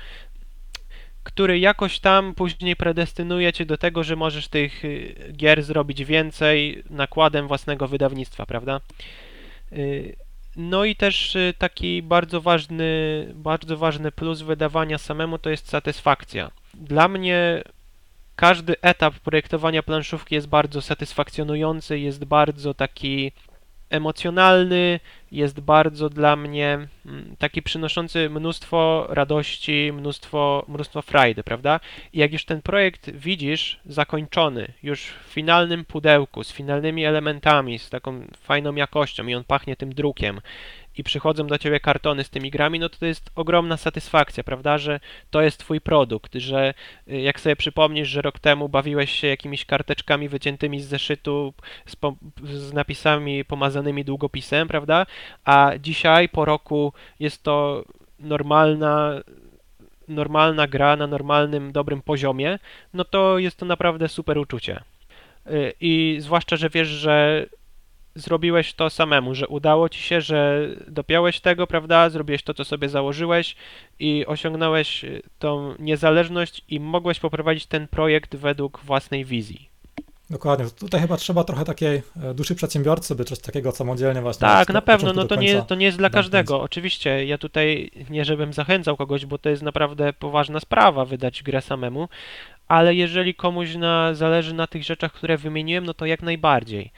który jakoś tam później predestynuje cię do tego, że możesz tych y, gier zrobić więcej nakładem własnego wydawnictwa, prawda? No i też y, taki bardzo ważny, bardzo ważny plus wydawania samemu to jest satysfakcja. Dla mnie każdy etap projektowania planszówki jest bardzo satysfakcjonujący, jest bardzo taki emocjonalny, jest bardzo dla mnie mm, taki przynoszący mnóstwo radości, mnóstwo, mnóstwo frajdy, prawda? I jak już ten projekt widzisz zakończony, już w finalnym pudełku, z finalnymi elementami, z taką fajną jakością i on pachnie tym drukiem i przychodzą do ciebie kartony z tymi grami, no to to jest ogromna satysfakcja, prawda, że to jest twój produkt, że y, jak sobie przypomnisz, że rok temu bawiłeś się jakimiś karteczkami wyciętymi z zeszytu z, po, z napisami pomazanymi długopisem, prawda, a dzisiaj po roku jest to normalna normalna gra na normalnym, dobrym poziomie, no to jest to naprawdę super uczucie. Y, I zwłaszcza, że wiesz, że zrobiłeś to samemu, że udało ci się, że dopiąłeś tego, prawda? Zrobiłeś to, co sobie założyłeś i osiągnąłeś y, tą niezależność i mogłeś poprowadzić ten projekt według własnej wizji. Dokładnie. Tutaj chyba trzeba trochę takiej e, duszy przedsiębiorcy, by coś takiego samodzielnie właśnie. Tak, na pewno. No to nie, to nie jest dla każdego. Oczywiście, ja tutaj nie żebym zachęcał kogoś, bo to jest naprawdę poważna sprawa wydać grę samemu, ale jeżeli komuś na, zależy na tych rzeczach, które wymieniłem, no to jak najbardziej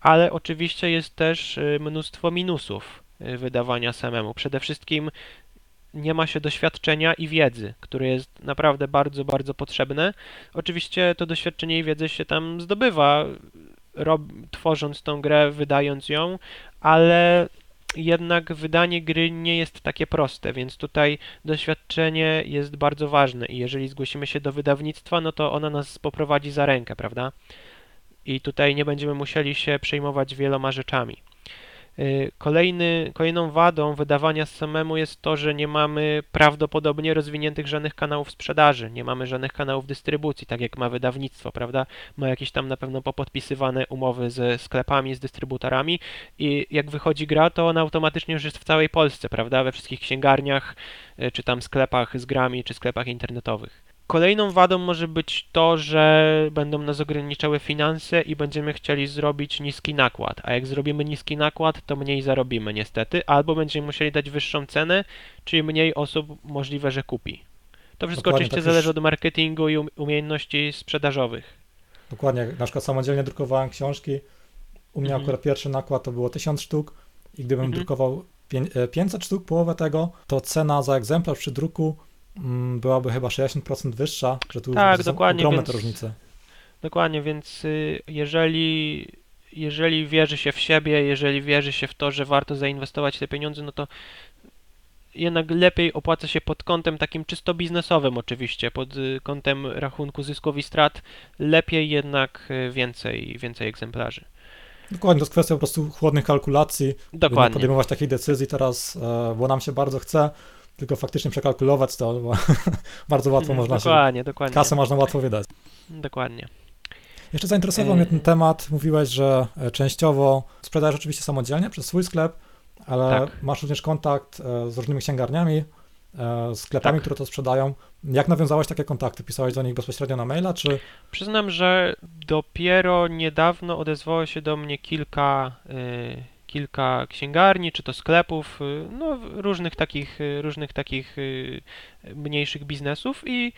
ale oczywiście jest też y, mnóstwo minusów y, wydawania samemu. Przede wszystkim nie ma się doświadczenia i wiedzy, które jest naprawdę bardzo, bardzo potrzebne. Oczywiście to doświadczenie i wiedzę się tam zdobywa, rob, tworząc tą grę, wydając ją, ale jednak wydanie gry nie jest takie proste, więc tutaj doświadczenie jest bardzo ważne i jeżeli zgłosimy się do wydawnictwa, no to ona nas poprowadzi za rękę, prawda? I tutaj nie będziemy musieli się przejmować wieloma rzeczami. Y, kolejny, kolejną wadą wydawania samemu jest to, że nie mamy prawdopodobnie rozwiniętych żadnych kanałów sprzedaży, nie mamy żadnych kanałów dystrybucji, tak jak ma wydawnictwo, prawda? Ma jakieś tam na pewno popodpisywane umowy ze sklepami, z dystrybutorami i jak wychodzi gra, to ona automatycznie już jest w całej Polsce, prawda? We wszystkich księgarniach, y, czy tam sklepach z grami, czy sklepach internetowych. Kolejną wadą może być to, że będą nas ograniczały finanse i będziemy chcieli zrobić niski nakład, a jak zrobimy niski nakład, to mniej zarobimy niestety, albo będziemy musieli dać wyższą cenę, czyli mniej osób możliwe, że kupi. To wszystko Dokładnie, oczywiście tak zależy już... od marketingu i umiejętności sprzedażowych. Dokładnie, na przykład samodzielnie drukowałem książki, u mnie mhm. akurat pierwszy nakład to było 1000 sztuk i gdybym mhm. drukował 500 e, sztuk, połowę tego, to cena za egzemplarz przy druku byłaby chyba 60% wyższa, że tu tak, są ogromne więc, te różnice. Dokładnie, więc y, jeżeli, jeżeli wierzy się w siebie, jeżeli wierzy się w to, że warto zainwestować te pieniądze, no to jednak lepiej opłaca się pod kątem takim czysto biznesowym oczywiście, pod y, kątem rachunku zysków i strat, lepiej jednak y, więcej, więcej egzemplarzy. Dokładnie, to jest kwestia po prostu chłodnych kalkulacji. Dokładnie. Nie podejmować takiej decyzji teraz, e, bo nam się bardzo chce, tylko faktycznie przekalkulować to, bo bardzo łatwo można dokładnie, się... Dokładnie, Kasę można łatwo wydać. Dokładnie. Jeszcze zainteresował mnie ten temat. Mówiłeś, że e, częściowo sprzedajesz oczywiście samodzielnie przez swój sklep, ale tak. masz również kontakt e, z różnymi księgarniami, e, sklepami, tak. które to sprzedają. Jak nawiązałeś takie kontakty? Pisałeś do nich bezpośrednio na maila, czy... Przyznam, że dopiero niedawno odezwało się do mnie kilka kilka księgarni, czy to sklepów, y, no różnych takich, y, różnych takich y, mniejszych biznesów i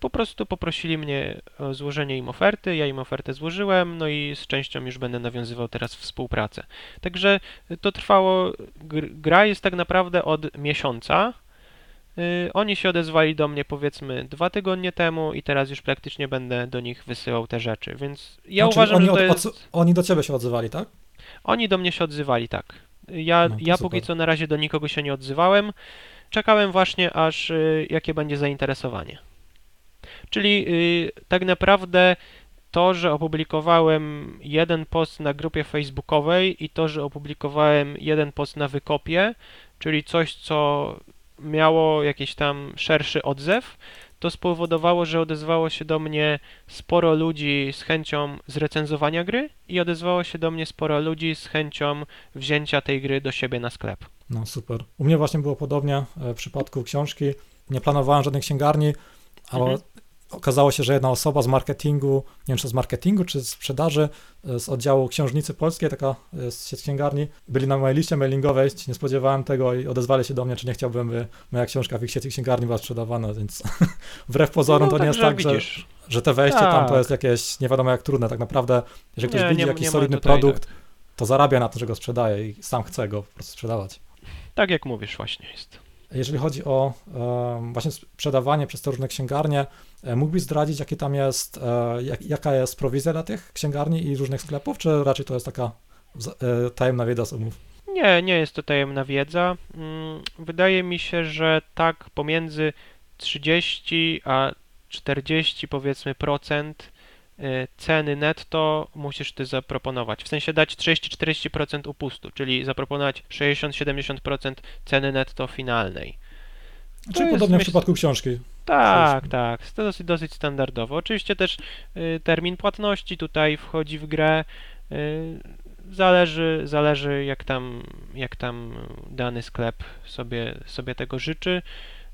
po prostu poprosili mnie o złożenie im oferty, ja im ofertę złożyłem, no i z częścią już będę nawiązywał teraz współpracę. Także to trwało, gra jest tak naprawdę od miesiąca, oni się odezwali do mnie powiedzmy dwa tygodnie temu i teraz już praktycznie będę do nich wysyłał te rzeczy, więc ja no, uważam, że to jest... Oni do ciebie się odzywali, tak? Oni do mnie się odzywali, tak. Ja, no, ja póki co na razie do nikogo się nie odzywałem. Czekałem właśnie, aż y, jakie będzie zainteresowanie. Czyli y, tak naprawdę to, że opublikowałem jeden post na grupie facebookowej i to, że opublikowałem jeden post na wykopie, czyli coś, co miało jakiś tam szerszy odzew, to spowodowało, że odezwało się do mnie sporo ludzi z chęcią zrecenzowania gry i odezwało się do mnie sporo ludzi z chęcią wzięcia tej gry do siebie na sklep. No super. U mnie właśnie było podobnie e, w przypadku książki. Nie planowałem żadnej księgarni, ale mhm okazało się, że jedna osoba z marketingu, nie wiem czy z marketingu, czy z sprzedaży, e, z oddziału księżnicy polskiej, taka e, z sieć księgarni, byli na mojej liście mailingowej, nie spodziewałem tego i odezwali się do mnie, czy nie chciałbym, by moja książka w ich sieci księgarni była sprzedawana, więc wbrew pozorom no, to nie jest tak, że, że te wejście tak. tam to tak. jest jakieś nie wiadomo jak trudne, tak naprawdę, jeżeli ktoś nie, widzi nie, jakiś nie solidny produkt, to zarabia na to, że go sprzedaje i sam chce go po prostu sprzedawać. Tak jak mówisz, właśnie jest. Jeżeli chodzi o właśnie sprzedawanie przez te różne księgarnie, e, mógłbyś zdradzić, jakie tam jest, e, jak, jaka jest prowizja dla tych księgarni i różnych sklepów, czy raczej to jest taka e, tajemna wiedza z umów? Nie, nie jest to tajemna wiedza. Mm, wydaje mi się, że tak pomiędzy 30 a 40 powiedzmy procent ceny netto musisz ty zaproponować. W sensie dać 30-40% upustu, czyli zaproponować 60-70% ceny netto finalnej. Czyli podobnie myśl... w przypadku książki. Tak, tak. To dosyć, dosyć standardowo. Oczywiście też y, termin płatności tutaj wchodzi w grę. Y, zależy, zależy jak tam, jak tam dany sklep sobie, sobie tego życzy.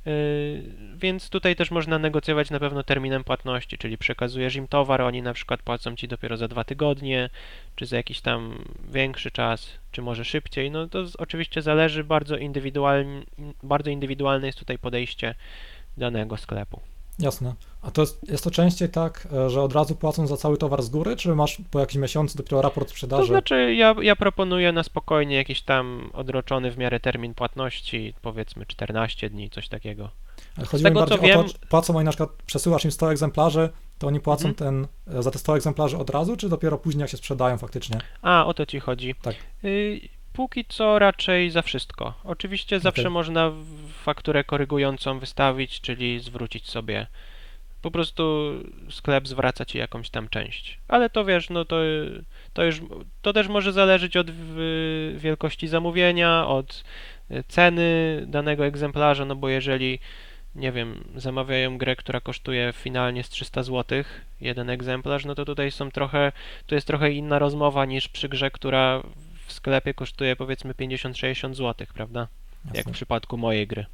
Yy, więc tutaj też można negocjować na pewno terminem płatności, czyli przekazujesz im towar, oni na przykład płacą ci dopiero za dwa tygodnie, czy za jakiś tam większy czas, czy może szybciej. No to oczywiście zależy, bardzo, indywidualnie, bardzo indywidualne jest tutaj podejście danego sklepu. Jasne. A to jest, jest to częściej tak, e, że od razu płacą za cały towar z góry, czy masz po jakimś miesiącu dopiero raport sprzedaży? To znaczy, ja, ja proponuję na spokojnie jakiś tam odroczony w miarę termin płatności, powiedzmy 14 dni, coś takiego. Ale chodzi mi bardziej o wiem... to, płacą oni na przykład, przesyłasz im 100 egzemplarzy, to oni płacą mhm. ten, e, za te 100 egzemplarzy od razu, czy dopiero później jak się sprzedają faktycznie? A, o to ci chodzi. Tak. Y póki co raczej za wszystko. Oczywiście zawsze okay. można fakturę korygującą wystawić, czyli zwrócić sobie po prostu sklep zwraca ci jakąś tam część. Ale to wiesz, no to, to już, to też może zależeć od wielkości zamówienia, od e, ceny danego egzemplarza, no bo jeżeli, nie wiem, zamawiają grę, która kosztuje finalnie z 300 zł, jeden egzemplarz, no to tutaj są trochę, to jest trochę inna rozmowa niż przy grze, która w sklepie kosztuje powiedzmy 50-60 zł, prawda? Jasne. Jak w przypadku mojej gry.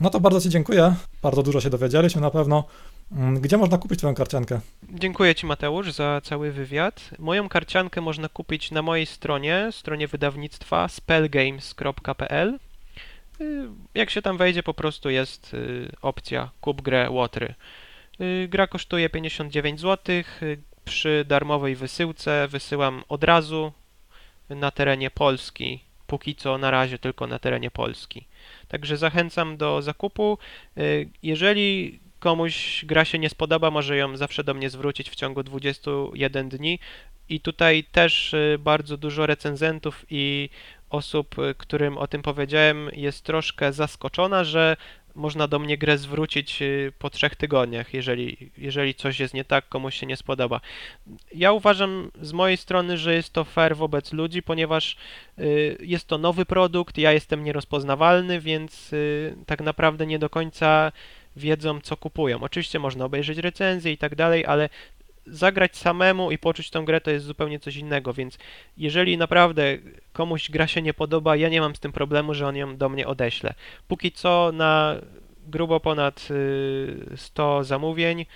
No to bardzo Ci dziękuję. Bardzo dużo się dowiedzieliśmy na pewno. Mm, gdzie można kupić Twoją karciankę? Dziękuję Ci Mateusz za cały wywiad. Moją karciankę można kupić na mojej stronie, stronie wydawnictwa spellgames.pl. Y, jak się tam wejdzie, po prostu jest y, opcja kup grę Łotry. Y, gra kosztuje 59 zł. Przy darmowej wysyłce wysyłam od razu na terenie Polski. Póki co na razie tylko na terenie Polski. Także zachęcam do zakupu. Jeżeli komuś gra się nie spodoba, może ją zawsze do mnie zwrócić w ciągu 21 dni. I tutaj też y, bardzo dużo recenzentów i osób, y, którym o tym powiedziałem, jest troszkę zaskoczona, że można do mnie grę zwrócić y, po trzech tygodniach, jeżeli, jeżeli coś jest nie tak, komuś się nie spodoba. Ja uważam z mojej strony, że jest to fair wobec ludzi, ponieważ jest to nowy produkt, ja jestem nierozpoznawalny, więc tak naprawdę nie do końca wiedzą, co kupują. Oczywiście można obejrzeć recenzję i tak dalej, ale zagrać samemu i poczuć tą grę to jest zupełnie coś innego, więc jeżeli naprawdę komuś gra się nie podoba, ja nie mam z tym problemu, że on ją do mnie odeśle. Póki co na grubo ponad 100 y, zamówień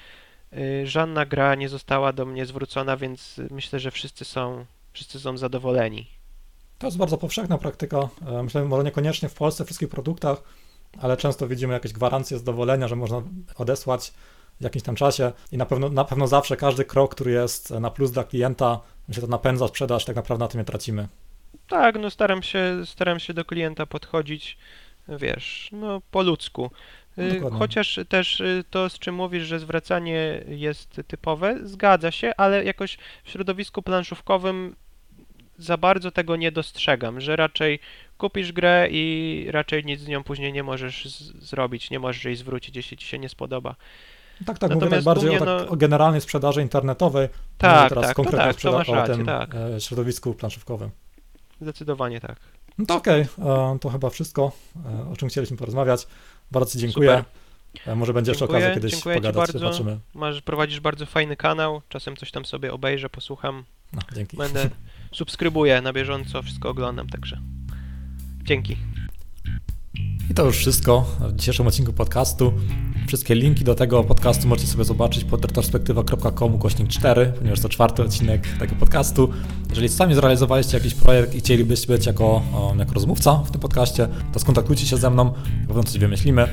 y, żadna gra nie została do mnie zwrócona, więc myślę, że wszyscy są, wszyscy są zadowoleni. To jest bardzo powszechna praktyka. E, myślę, może niekoniecznie w Polsce, w wszystkich produktach, ale często widzimy jakieś gwarancje zadowolenia, że można odesłać w jakimś tam czasie i na pewno, na pewno zawsze każdy krok, który jest na plus dla klienta, się to napędza sprzedaż, tak naprawdę na tym nie tracimy. Tak, no staram się, staram się do klienta podchodzić, wiesz, no po ludzku. Y, Dokładnie. Chociaż też y, to, z czym mówisz, że zwracanie jest typowe, zgadza się, ale jakoś w środowisku planszówkowym za bardzo tego nie dostrzegam, że raczej kupisz grę i raczej nic z nią później nie możesz zrobić, nie możesz jej zwrócić, jeśli ci się nie spodoba. Tak, tak, Natomiast mówię tak bardziej mnie, o, tak, no... o generalnej sprzedaży internetowej, tak, teraz tak, konkretnie tak, sprzeda- o tym tak. E, środowisku planszówkowym. Zdecydowanie tak. No to okej, okay. to chyba wszystko, e, o czym chcieliśmy porozmawiać. Bardzo dziękuję. Super. E, może będzie jeszcze okazja kiedyś dziękuję pogadać, bardzo. zobaczymy. Masz, prowadzisz bardzo fajny kanał, czasem coś tam sobie obejrzę, posłucham. No, dzięki. Będę subskrybuję na bieżąco, wszystko oglądam, także dzięki. I to już wszystko w dzisiejszym odcinku podcastu. Wszystkie linki do tego podcastu możecie sobie zobaczyć pod retrospektywa.com kośnik 4, ponieważ to czwarty odcinek tego podcastu. Jeżeli sami zrealizowaliście jakiś projekt i chcielibyście być jako, jako rozmówca w tym podcaście, to skontaktujcie się ze mną, po pewno coś wymyślimy.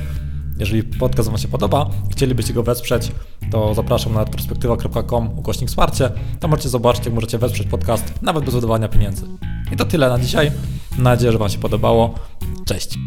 Jeżeli podcast Wam się podoba, chcielibyście go wesprzeć, to zapraszam na retrospektywa.com ukośnik wsparcie. Tam możecie zobaczyć, jak możecie wesprzeć podcast nawet bez wydawania pieniędzy. I to tyle na dzisiaj. Mam nadzieję, że Wam się podobało. Cześć!